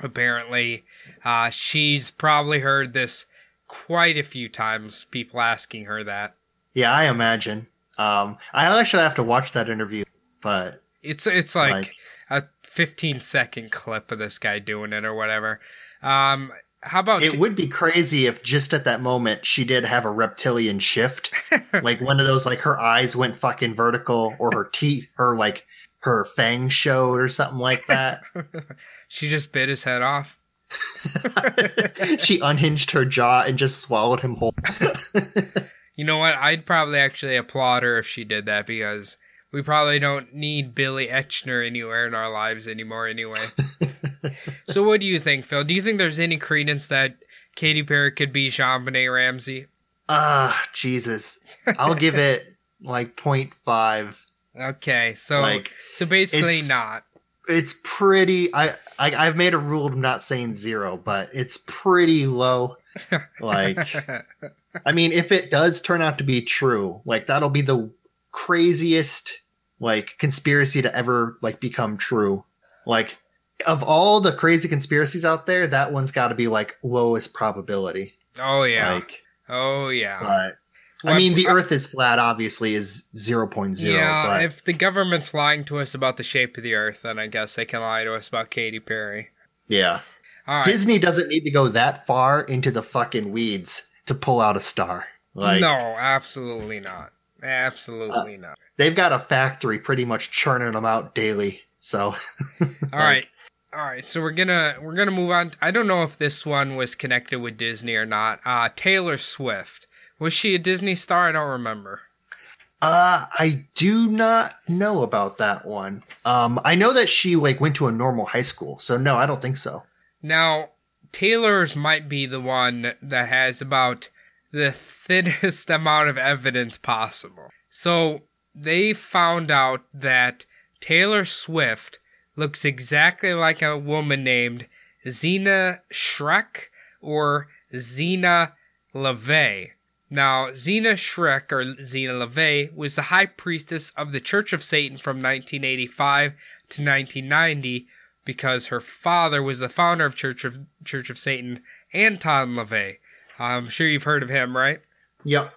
apparently, uh, she's probably heard this quite a few times. People asking her that. yeah, I imagine. Um, I actually have to watch that interview, but It's it's like, Like- a 15 second clip of this guy doing it or whatever. Um, how about it would be crazy if just at that moment she did have a reptilian shift, like one of those like her eyes went fucking vertical or her teeth, her like her fangs showed or something like that. she just bit his head off? she unhinged her jaw and just swallowed him whole. You know what? I'd probably actually applaud her if she did that because we probably don't need Billy Eichner anywhere in our lives anymore anyway. So what do you think, Phil? Do you think there's any credence that Katy Perry could be JonBenet Ramsey? Ah, Jesus. I'll give it like 0.5. Okay, so Like, so basically it's- not. It's pretty. I, I I've made a rule of not saying zero, but it's pretty low. Like, I mean, if it does turn out to be true, like that'll be the craziest like conspiracy to ever like become true. Like, of all the crazy conspiracies out there, that one's got to be like lowest probability. oh yeah. Like, oh yeah. but Well, I mean, the I- Earth is flat. Obviously, is 0.0. yeah, but if the government's lying to us about the shape of the earth, then I guess they can lie to us about Katy Perry. yeah. All right. Disney doesn't need to go that far into the fucking weeds to pull out a star. Like no, absolutely not. Absolutely Uh, not. they've got a factory pretty much churning them out daily. So All right. All right, so we're gonna we're gonna move on. I don't know if this one was connected with Disney or not. Uh, Taylor Swift was she a Disney star? I don't remember. uh I do not know about that one. Um I know that she like went to a normal high school. So no, I don't think so. Now, Taylor's might be the one that has about the thinnest amount of evidence possible. So they found out that Taylor Swift looks exactly like a woman named Zeena Schreck or Zeena LaVey. Now, Zeena Schreck or Zeena LaVey was the high priestess of the Church of Satan from 1985 to 1990 because her father was the founder of Church of Church of Satan, Anton LaVey. I'm sure you've heard of him, right? Yep.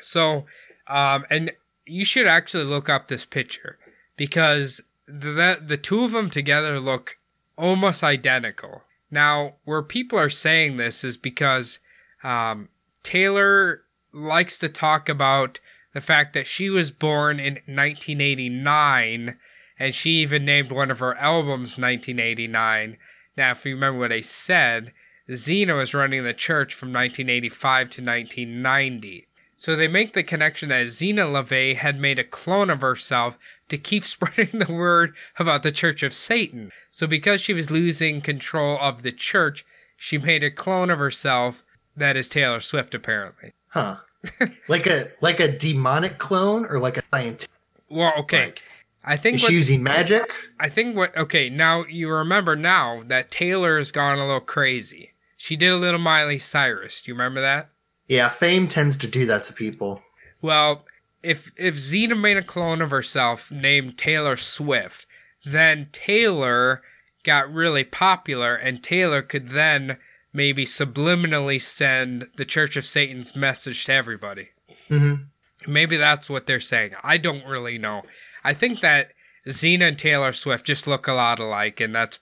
So, um, and you should actually look up this picture because the the two of them together look almost identical. Now, where people are saying this is because um, Taylor likes to talk about the fact that she was born in 1989, and she even named one of her albums 1989. Now, if you remember what I said, Zeena was running the church from 1985 to 1990. So they make the connection that Zeena LaVey had made a clone of herself to keep spreading the word about the Church of Satan. So because she was losing control of the church, she made a clone of herself that is Taylor Swift apparently. Huh. like a like a demonic clone or like a scientific Well, okay. like, I think is what, she using magic? I think what okay, now you remember now that Taylor has gone a little crazy. She did a little Miley Cyrus. Do you remember that? Yeah, fame tends to do that to people. Well, if if Zeena made a clone of herself named Taylor Swift, then Taylor got really popular, and Taylor could then maybe subliminally send the Church of Satan's message to everybody. hmm Maybe that's what they're saying. I don't really know. I think that Zeena and Taylor Swift just look a lot alike, and that's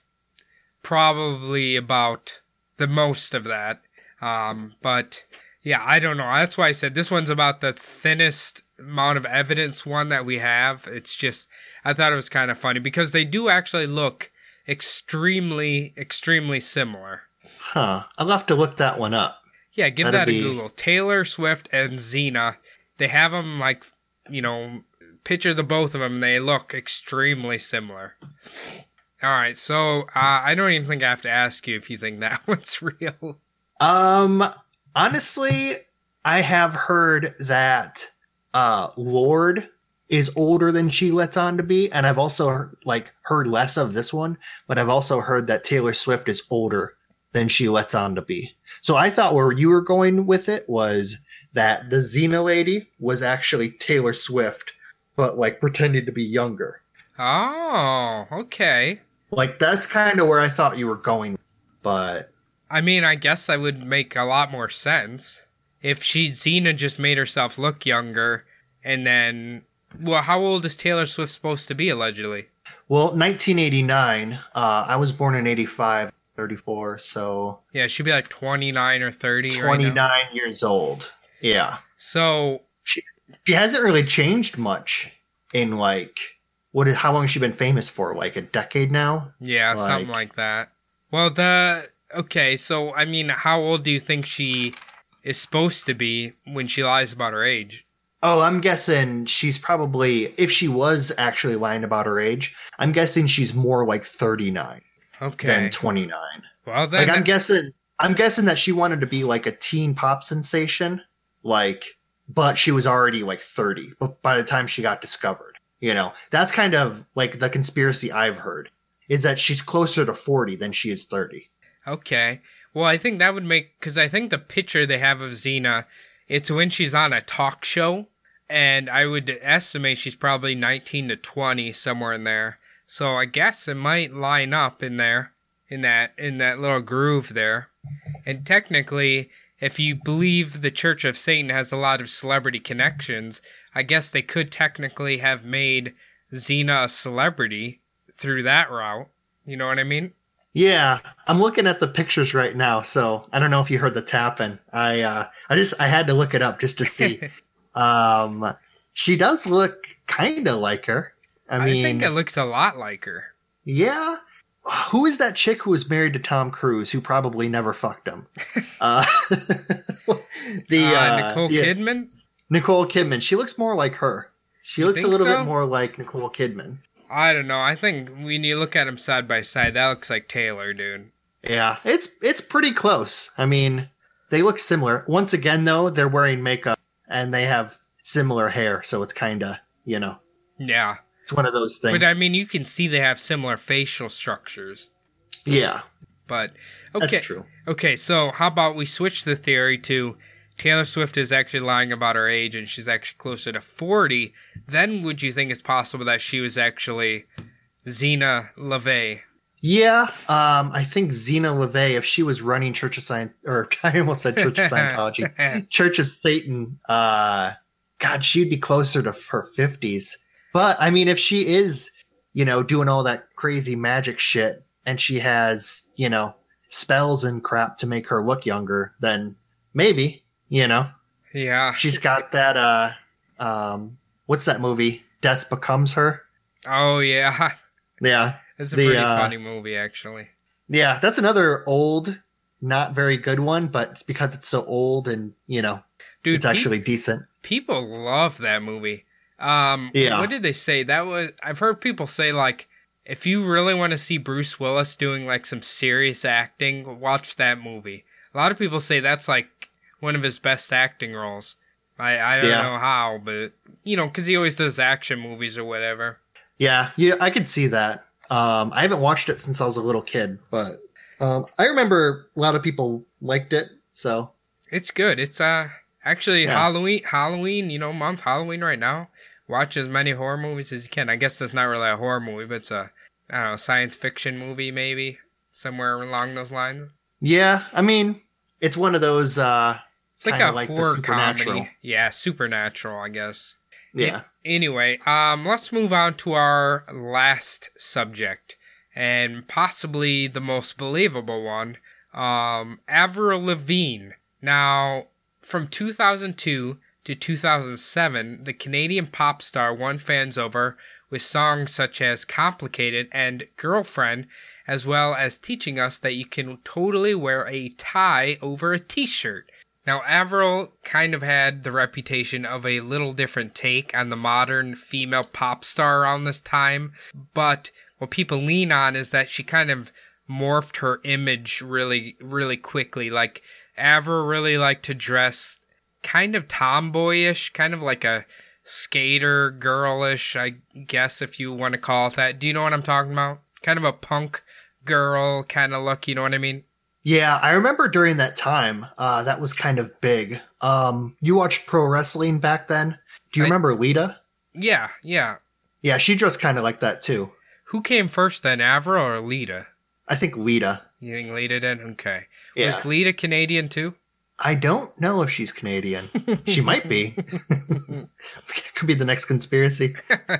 probably about the most of that. Um, but Yeah, I don't know. That's why I said this one's about the thinnest amount of evidence one that we have. It's just, I thought it was kind of funny because they do actually look extremely, extremely similar. Huh. I'll have to look that one up. Yeah, give That'd that be- a Google. Taylor Swift and Zeena. They have them like, you know, pictures of both of them. They look extremely similar. All right, so uh, I don't even think I have to ask you if you think that one's real. Um, honestly, I have heard that uh Lorde is older than she lets on to be, and I've also like heard less of this one, but I've also heard that Taylor Swift is older than she lets on to be. So I thought where you were going with it was that the Zeena lady was actually Taylor Swift, but like pretended to be younger. Oh, okay. Like that's kind of where I thought you were going, but I mean, I guess that would make a lot more sense if she Zeena just made herself look younger, and then, well, how old is Taylor Swift supposed to be allegedly? well, 1989. Uh, I was born in 85, 34, so Yeah, she'd be like twenty nine or thirty. right now. 29 years old. Yeah. So She she hasn't really changed much in like what is how long has she been famous for? Like a decade now? yeah, something Like- like that. Well, the okay. So I mean, how old do you think she is supposed to be when she lies about her age? Oh, I'm guessing she's probably if she was actually lying about her age, I'm guessing she's more like 39 Okay. than 29. well, then Like I'm guessing I'm guessing that she wanted to be like a teen pop sensation, like but she was already like 30 but by the time she got discovered. You know, that's kind of like the conspiracy I've heard is that she's closer to 40 than she is 30. Okay. Well, I think that would make because I think the picture they have of Zeena, it's when she's on a talk show, and I would estimate she's probably nineteen to twenty somewhere in there. So I guess it might line up in there, in that in that little groove there. And technically, if you believe the Church of Satan has a lot of celebrity connections, I guess they could technically have made Zeena a celebrity through that route. You know what I mean? Yeah, I'm looking at the pictures right now, so I don't know if you heard the tapping. I uh I just I had to look it up just to see. um she does look kind of like her. I I, mean, think it looks a lot like her. Yeah. Who is that chick who was married to Tom Cruise who probably never fucked him? uh, the uh, uh, Nicole yeah, Kidman. Nicole Kidman. She looks more like her. She You looks a little so? bit more like Nicole Kidman. I don't know. I think when you look at them side by side, that looks like Taylor, dude. Yeah, it's it's pretty close. I mean, they look similar. Once again, though, they're wearing makeup and they have similar hair, so it's kind of you know Yeah, it's one of those things. but I mean, you can see they have similar facial structures. yeah, But okay, that's true. okay. So how about we switch the theory to Taylor Swift is actually lying about her age and she's actually closer to forty. Then would you think it's possible that she was actually Zeena LaVey? Yeah, um, I think Zeena LaVey, if she was running Church of Science, or I almost said Church of Scientology, Church of Satan, uh, God, she'd be closer to her 50s. But I mean, if she is, you know, doing all that crazy magic shit and she has, you know, spells and crap to make her look younger, then maybe, you know, Yeah. she's got that, uh, um, what's that movie? Death Becomes Her. Oh yeah. Yeah. It's a The, pretty uh, funny movie, actually. Yeah, that's another old, not very good one, but because it's so old and, you know, Dude, it's pe- actually decent. people love that movie. Um, Yeah. What did they say? That was I've heard people say like, if you really want to see Bruce Willis doing like some serious acting, watch that movie. A lot of people say that's like one of his best acting roles. I I don't Yeah. know how, but you know, because he always does action movies or whatever. Yeah, yeah, I could see that. Um, I haven't watched it since I was a little kid, but um, I remember a lot of people liked it. So It's good. It's uh actually Yeah. Halloween Halloween, you know, month Halloween right now. Watch as many horror movies as you can. I guess that's not really a horror movie, but it's a I don't know, science fiction movie maybe. Somewhere along those lines. yeah, I mean, it's one of those. Uh, It's like a like horror comedy. Yeah, supernatural, I guess. Yeah, Anyway, um, let's move on to our last subject, and possibly the most believable one. Um, Avril Lavigne. Now, from 2002 to 2007, the Canadian pop star won fans over with songs such as Complicated and Girlfriend, as well as teaching us that you can totally wear a tie over a t shirt. Now, Avril kind of had the reputation of a little different take on the modern female pop star around this time, but what people lean on is that she kind of morphed her image really, really quickly. Like, Avril really liked to dress kind of tomboyish, kind of like a skater girlish, I guess, if you want to call it that. Do you know what I'm talking about? Kind of a punk girl kind of look, you know what I mean? Yeah, I remember during that time, uh, that was kind of big. Um, you watched pro wrestling back then. Do you I- remember Lita? Yeah, yeah. Yeah, she dressed kind of like that too. Who came first then, Avril or Lita? I think Lita. You think Lita did? Okay. Yeah. Was Lita Canadian too? I don't know if she's Canadian. she might be. Could be the next conspiracy.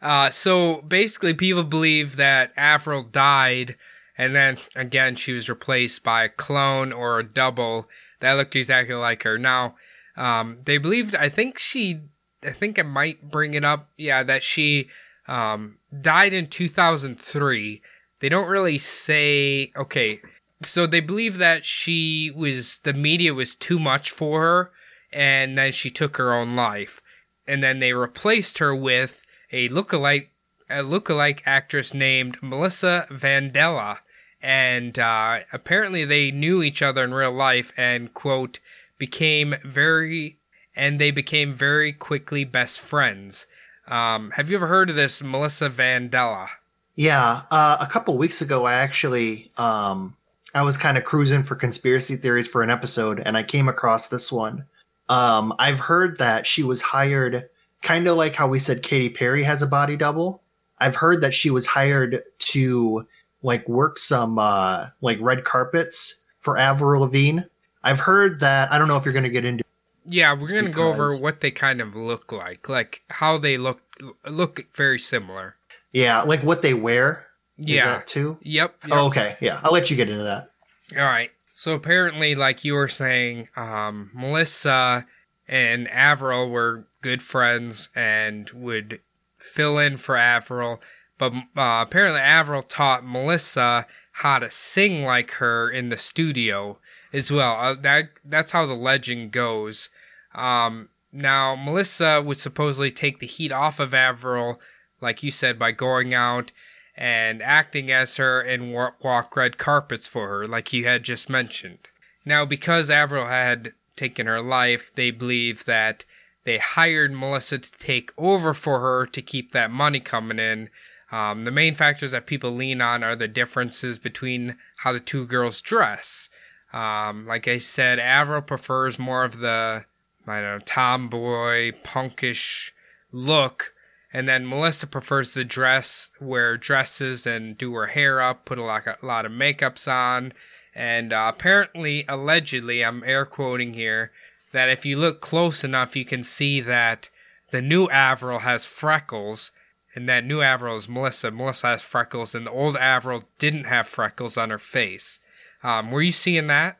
Uh, so basically, people believe that Avril died, and then again, she was replaced by a clone or a double that looked exactly like her. Now, um, they believed, I think she, I think I might bring it up, yeah, that she um, died in 2003. They don't really say, okay, so they believe that she was, the media was too much for her, and then she took her own life. And then they replaced her with a lookalike a lookalike actress named Melissa Vandella, and uh, apparently they knew each other in real life and quote became very and they became very quickly best friends. Um, have you ever heard of this Melissa Vandella? Yeah, uh, a couple weeks ago, I actually um, I was kind of cruising for conspiracy theories for an episode, and I came across this one. Um, I've heard that she was hired, kind of like how we said Katy Perry has a body double. I've heard that she was hired to like work some uh, like red carpets for Avril Lavigne. I've heard that. I don't know if you're going to get into. Yeah, we're gonna go over what they kind of look like, like how they look look very similar. Yeah, like what they wear. Is Yeah. that too. Yep. yep. Oh, okay. Yeah, I'll let you get into that. All right. So apparently, like you were saying, um, Melissa and Avril were good friends and would fill in for Avril. But uh, apparently, Avril taught Melissa how to sing like her in the studio as well. Uh, that that's how the legend goes. Um, now, Melissa would supposedly take the heat off of Avril, like you said, by going out and acting as her and wa- walk red carpets for her, like you had just mentioned. Now, because Avril had taken her life, they believe that they hired Melissa to take over for her to keep that money coming in. Um, the main factors that people lean on are the differences between how the two girls dress. Um, like I said, Avril prefers more of the, I don't know, tomboy, punkish look, and then Melissa prefers the dress, wear dresses and do her hair up, put a lot, a lot of makeups on. And uh, apparently, allegedly, I'm air quoting here, that if you look close enough, you can see that the new Avril has freckles, and that new Avril is Melissa. Melissa has freckles, and the old Avril didn't have freckles on her face. Um, were you seeing that?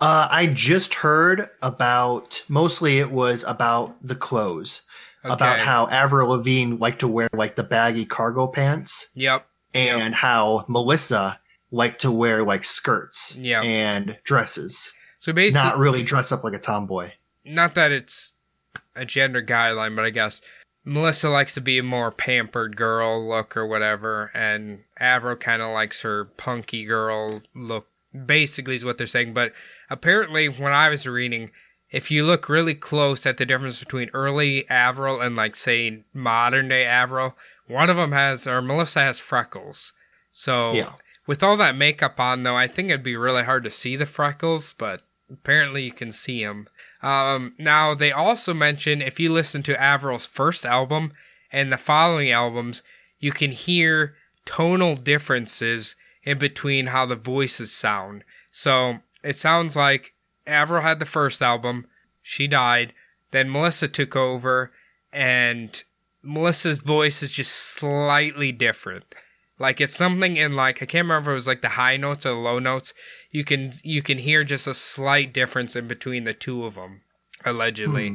Uh, I just heard about mostly it was about the clothes, about how Avril Lavigne liked to wear like the baggy cargo pants, Yep. and how Melissa liked to wear like skirts Yeah. and dresses, So basically, not really dress up like a tomboy. not that it's a gender guideline, but I guess Melissa likes to be a more pampered girl look or whatever, and Avril kind of likes her punky girl look. Basically, is what they're saying. But apparently, when I was reading, if you look really close at the difference between early Avril and like say modern day Avril, one of them has or Melissa has freckles. So Yeah. with all that makeup on, though, I think it'd be really hard to see the freckles, but apparently you can see them. Um, now, they also mention if you listen to Avril's first album and the following albums, you can hear tonal differences in between how the voices sound. So it sounds like Avril had the first album, she died, then Melissa took over, and Melissa's voice is just slightly different. Like it's something in like I can't remember if it was like the high notes or the low notes. You can you can hear just a slight difference in between the two of them, allegedly.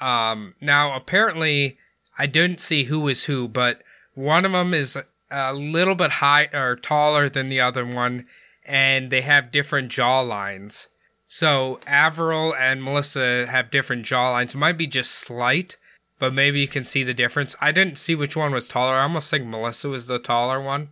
Um, now apparently I didn't see who was who, but one of them is a little bit high or taller than the other one, and they have different jaw lines. So Avril and Melissa have different jaw lines. It might be just slight, but maybe you can see the difference. I didn't see which one was taller. I almost think Melissa was the taller one.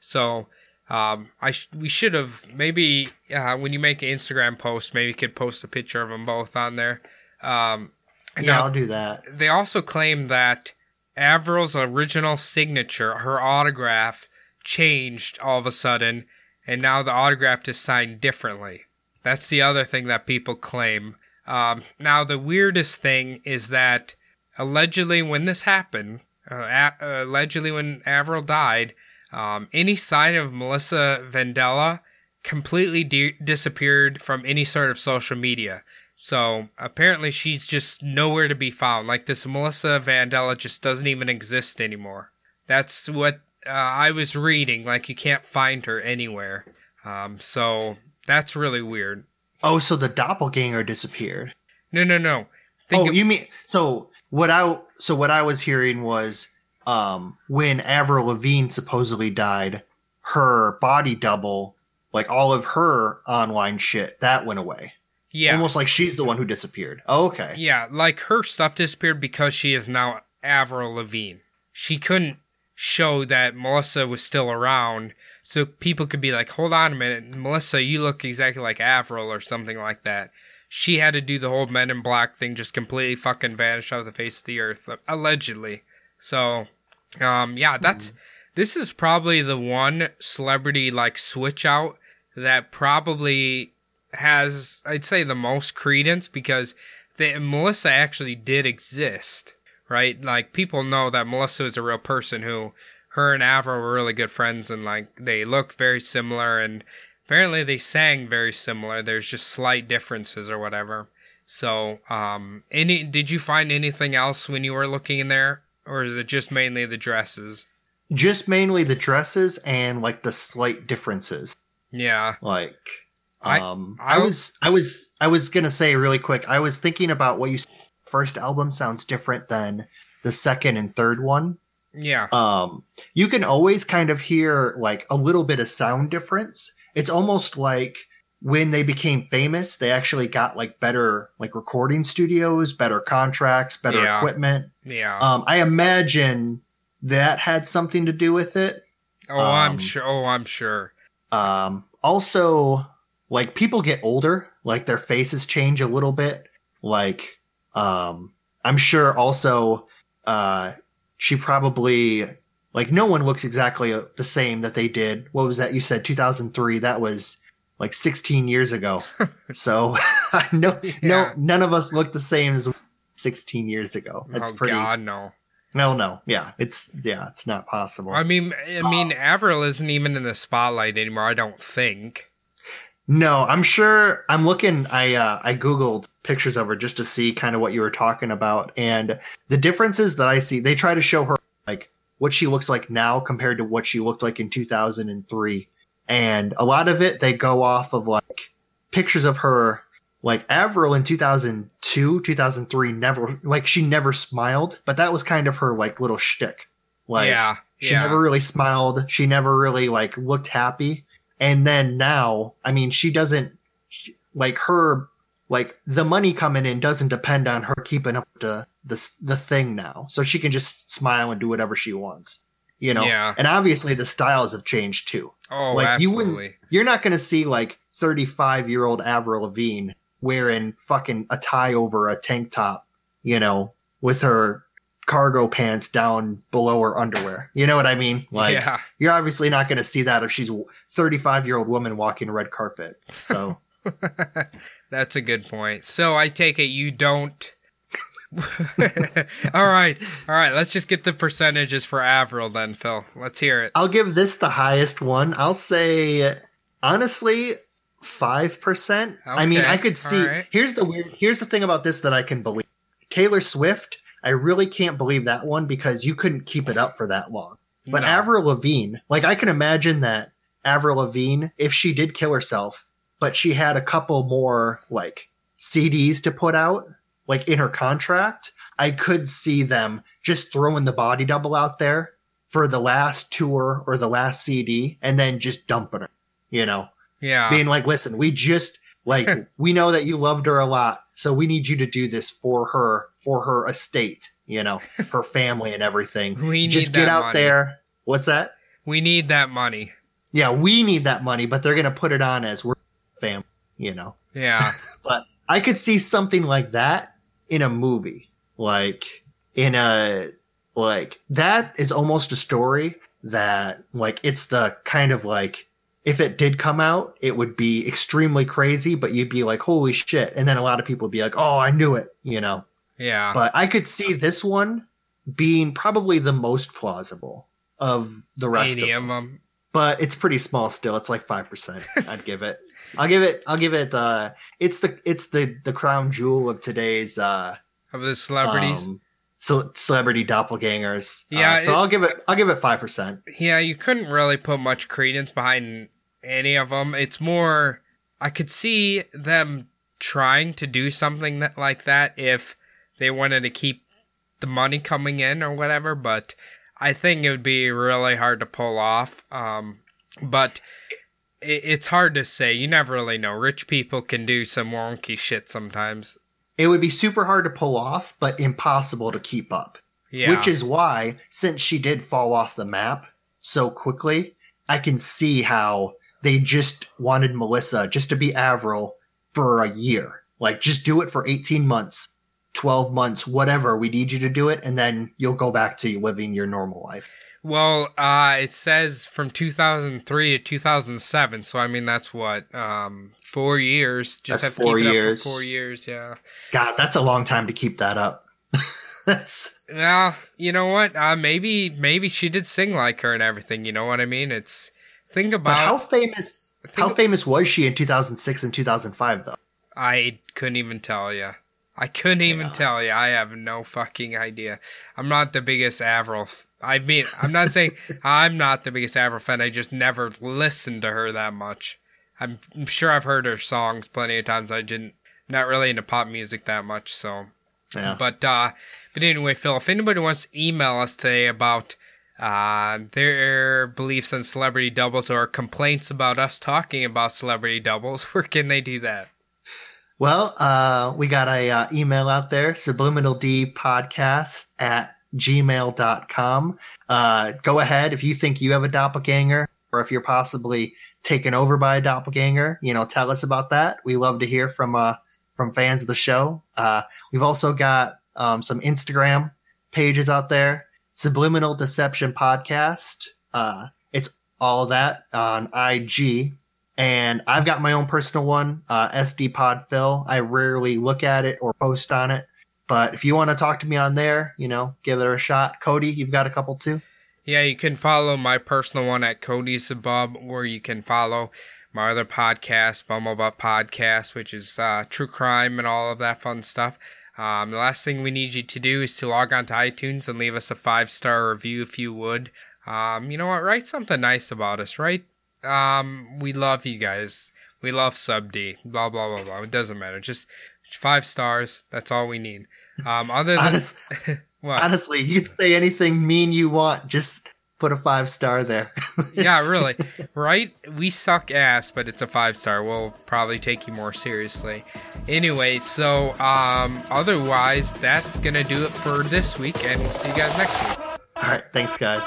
So um, I sh- we should have maybe uh, when you make an Instagram post, maybe you could post a picture of them both on there. Um, Yeah, now- I'll do that. they also claim that Avril's original signature, her autograph, changed all of a sudden, and now the autograph is signed differently. That's the other thing that people claim. Um, now, the weirdest thing is that allegedly, when this happened, uh, a- allegedly when Avril died, um, any sign of Melissa Vandella completely de- disappeared from any sort of social media. So apparently she's just nowhere to be found. Like this Melissa Vandella just doesn't even exist anymore. That's what uh, I was reading. Like you can't find her anywhere. Um, so that's really weird. Oh, so the doppelganger disappeared. No, no, no. Think oh, of- you mean so what I so what I was hearing was um when Avril Lavigne supposedly died, her body double, like all of her online shit, that went away. yeah, Almost like she's the one who disappeared. Oh, okay. yeah, like her stuff disappeared because she is now Avril Lavigne. She couldn't show that Melissa was still around, so people could be like, "Hold on a minute, Melissa, you look exactly like Avril" or something like that. She had to do the whole Men in Black thing, just completely fucking vanish off the face of the earth, allegedly. So, um, yeah, that's this is probably the one celebrity like switch out that probably has, I'd say, the most credence because the, Melissa actually did exist, right? Like people know that Melissa is a real person who her and Avril were really good friends and like they look very similar and apparently they sang very similar. There's just slight differences or whatever. So, um, any did you find anything else when you were looking in there, or is it just mainly the dresses? Just mainly the dresses and like the slight differences. Yeah, Like I- um I I, was I was I was gonna say really quick, I was thinking about what you said. first album sounds different than the second and third one. yeah, um, you can always kind of hear like a little bit of sound difference. It's almost like when they became famous, they actually got like better like recording studios, better contracts, better Yeah. equipment. yeah. Um, I imagine that had something to do with it. oh, I'm um, sure. Oh, I'm sure. Um, also, like people get older, like their faces change a little bit. Like, um, I'm sure also, uh, she probably, like, no one looks exactly uh, the same that they did. What was that? You said 2003. That was like 16 years ago. so, no, Yeah. no, none of us look the same as 16 years ago. That's oh pretty, God, no. no, no. Yeah. It's, yeah, it's not possible. I mean, I mean, Avril isn't even in the spotlight anymore. I don't think. No, I'm sure. I'm looking. I uh, I googled pictures of her just to see kind of what you were talking about, and the differences that I see. They try to show her like what she looks like now compared to what she looked like in 2003, and a lot of it they go off of like pictures of her. Like Avril in 2002, 2003, never like she never smiled, but that was kind of her like little shtick. Like yeah, she yeah. never really smiled. She never really like looked happy. And then now, I mean, she doesn't she- like her like the money coming in doesn't depend on her keeping up to the the thing now. So she can just smile and do whatever she wants. You know. Yeah. And obviously the styles have changed too. oh, like you wouldn't you're not going to see like 35 year old Avril Lavigne wearing fucking a tie over a tank top, you know, with her cargo pants down below her underwear. You know what I mean? Like yeah, you're obviously not going to see that if she's a 35 year old woman walking red carpet. So that's a good point. So I take it you don't. all right, all right. Let's just get the percentages for Avril then, Phil. Let's hear it. I'll give this the highest one. I'll say, honestly, 5%. I mean, I could see. right. Here's the weird, here's the thing about this that I can believe Taylor Swift, I really can't believe that one because you couldn't keep it up for that long. But No. Avril Lavigne, like I can imagine that Avril Lavigne, if she did kill herself, but she had a couple more like CDs to put out, like in her contract, I could see them just throwing the body double out there for the last tour or the last CD and then just dumping her, you know, Yeah. being like, listen, we just like, we know that you loved her a lot. So we need you to do this for her, for her estate, you know, her family and everything. We just get out money. there. What's that? we need that money. Yeah, we need that money, but they're going to put it on as we're family, you know. Yeah. But I could see something like that in a movie. Like in a like that is almost a story that like it's the kind of like if it did come out, it would be extremely crazy, but you'd be like, holy shit. And then a lot of people would be like, oh, I knew it, you know. Yeah. But I could see this one being probably the most plausible of the rest of them of them. but it's pretty small still. It's like five percent. I'd give it. I'll give it. I'll give it the. It's the. It's the the crown jewel of today's uh Of the celebrities. um, so celebrity doppelgangers. Uh, Yeah, so it- I'll give it. I'll give it five percent. Yeah, you couldn't really put much credence behind any of them. It's more, I could see them trying to do something that, like that if they wanted to keep the money coming in or whatever, but I think it would be really hard to pull off. Um, but it's hard to say. You never really know. Rich people can do some wonky shit sometimes. It would be super hard to pull off, but impossible to keep up. Yeah. Which is why, since she did fall off the map so quickly, I can see how they just wanted Melissa just to be Avril for a year. Like, just do it for 18 months, 12 months, whatever. We need you to do it, and then you'll go back to living your normal life. Well, uh, it says from 2003 to 2007. So I mean, that's what um, four years. Just That's have to four keep it years. up for four years. Yeah. God, that's a long time to keep that up. that's Well, you know what? Uh, maybe maybe she did sing like her and everything. You know what I mean? It's think but about. how famous? think- How famous was she in 2006 and 2005 though? I couldn't even tell you. I couldn't even Yeah. tell you. I have no fucking idea. I'm not the biggest Avril. F- I mean, I'm not saying I'm not the biggest Avril fan. I just never listened to her that much. I'm, sure I've heard her songs plenty of times. I didn't, not really into pop music that much. So, Yeah. but uh, but anyway, Phil, if anybody wants to email us today about uh, their beliefs on celebrity doubles or complaints about us talking about celebrity doubles, where can they do that? Well, uh, we got a uh, email out there, subliminaldpodcast at gmail.com. Uh, go ahead if you think you have a doppelganger or if you're possibly taken over by a doppelganger, you know, tell us about that. We love to hear from, uh, from fans of the show. Uh, we've also got, um, some Instagram pages out there, Subliminal Deception Podcast. Uh, it's all that on IG. And I've got my own personal one, uh, SD Pod Phil. I rarely look at it or post on it. But if you want to talk to me on there, you know, give it a shot. Cody, you've got a couple too. Yeah, you can follow my personal one at Cody Sabub, or you can follow my other podcast, Bumblebutt Podcast, which is uh, true crime and all of that fun stuff. Um, the last thing we need you to do is to log on to iTunes and leave us a five star review if you would. Um, you know what? Write something nice about us, right? Um, we love you guys. We love Sub D. Blah blah blah blah. It doesn't matter. Just five stars. That's all we need. Um, other than Honest, honestly, you can say anything mean you want. Just put a five star there. Yeah, really. Right? We suck ass, but it's a five star. We'll probably take you more seriously. Anyway, so um otherwise that's gonna do it for this week and we'll see you guys next week. All right. Thanks, guys.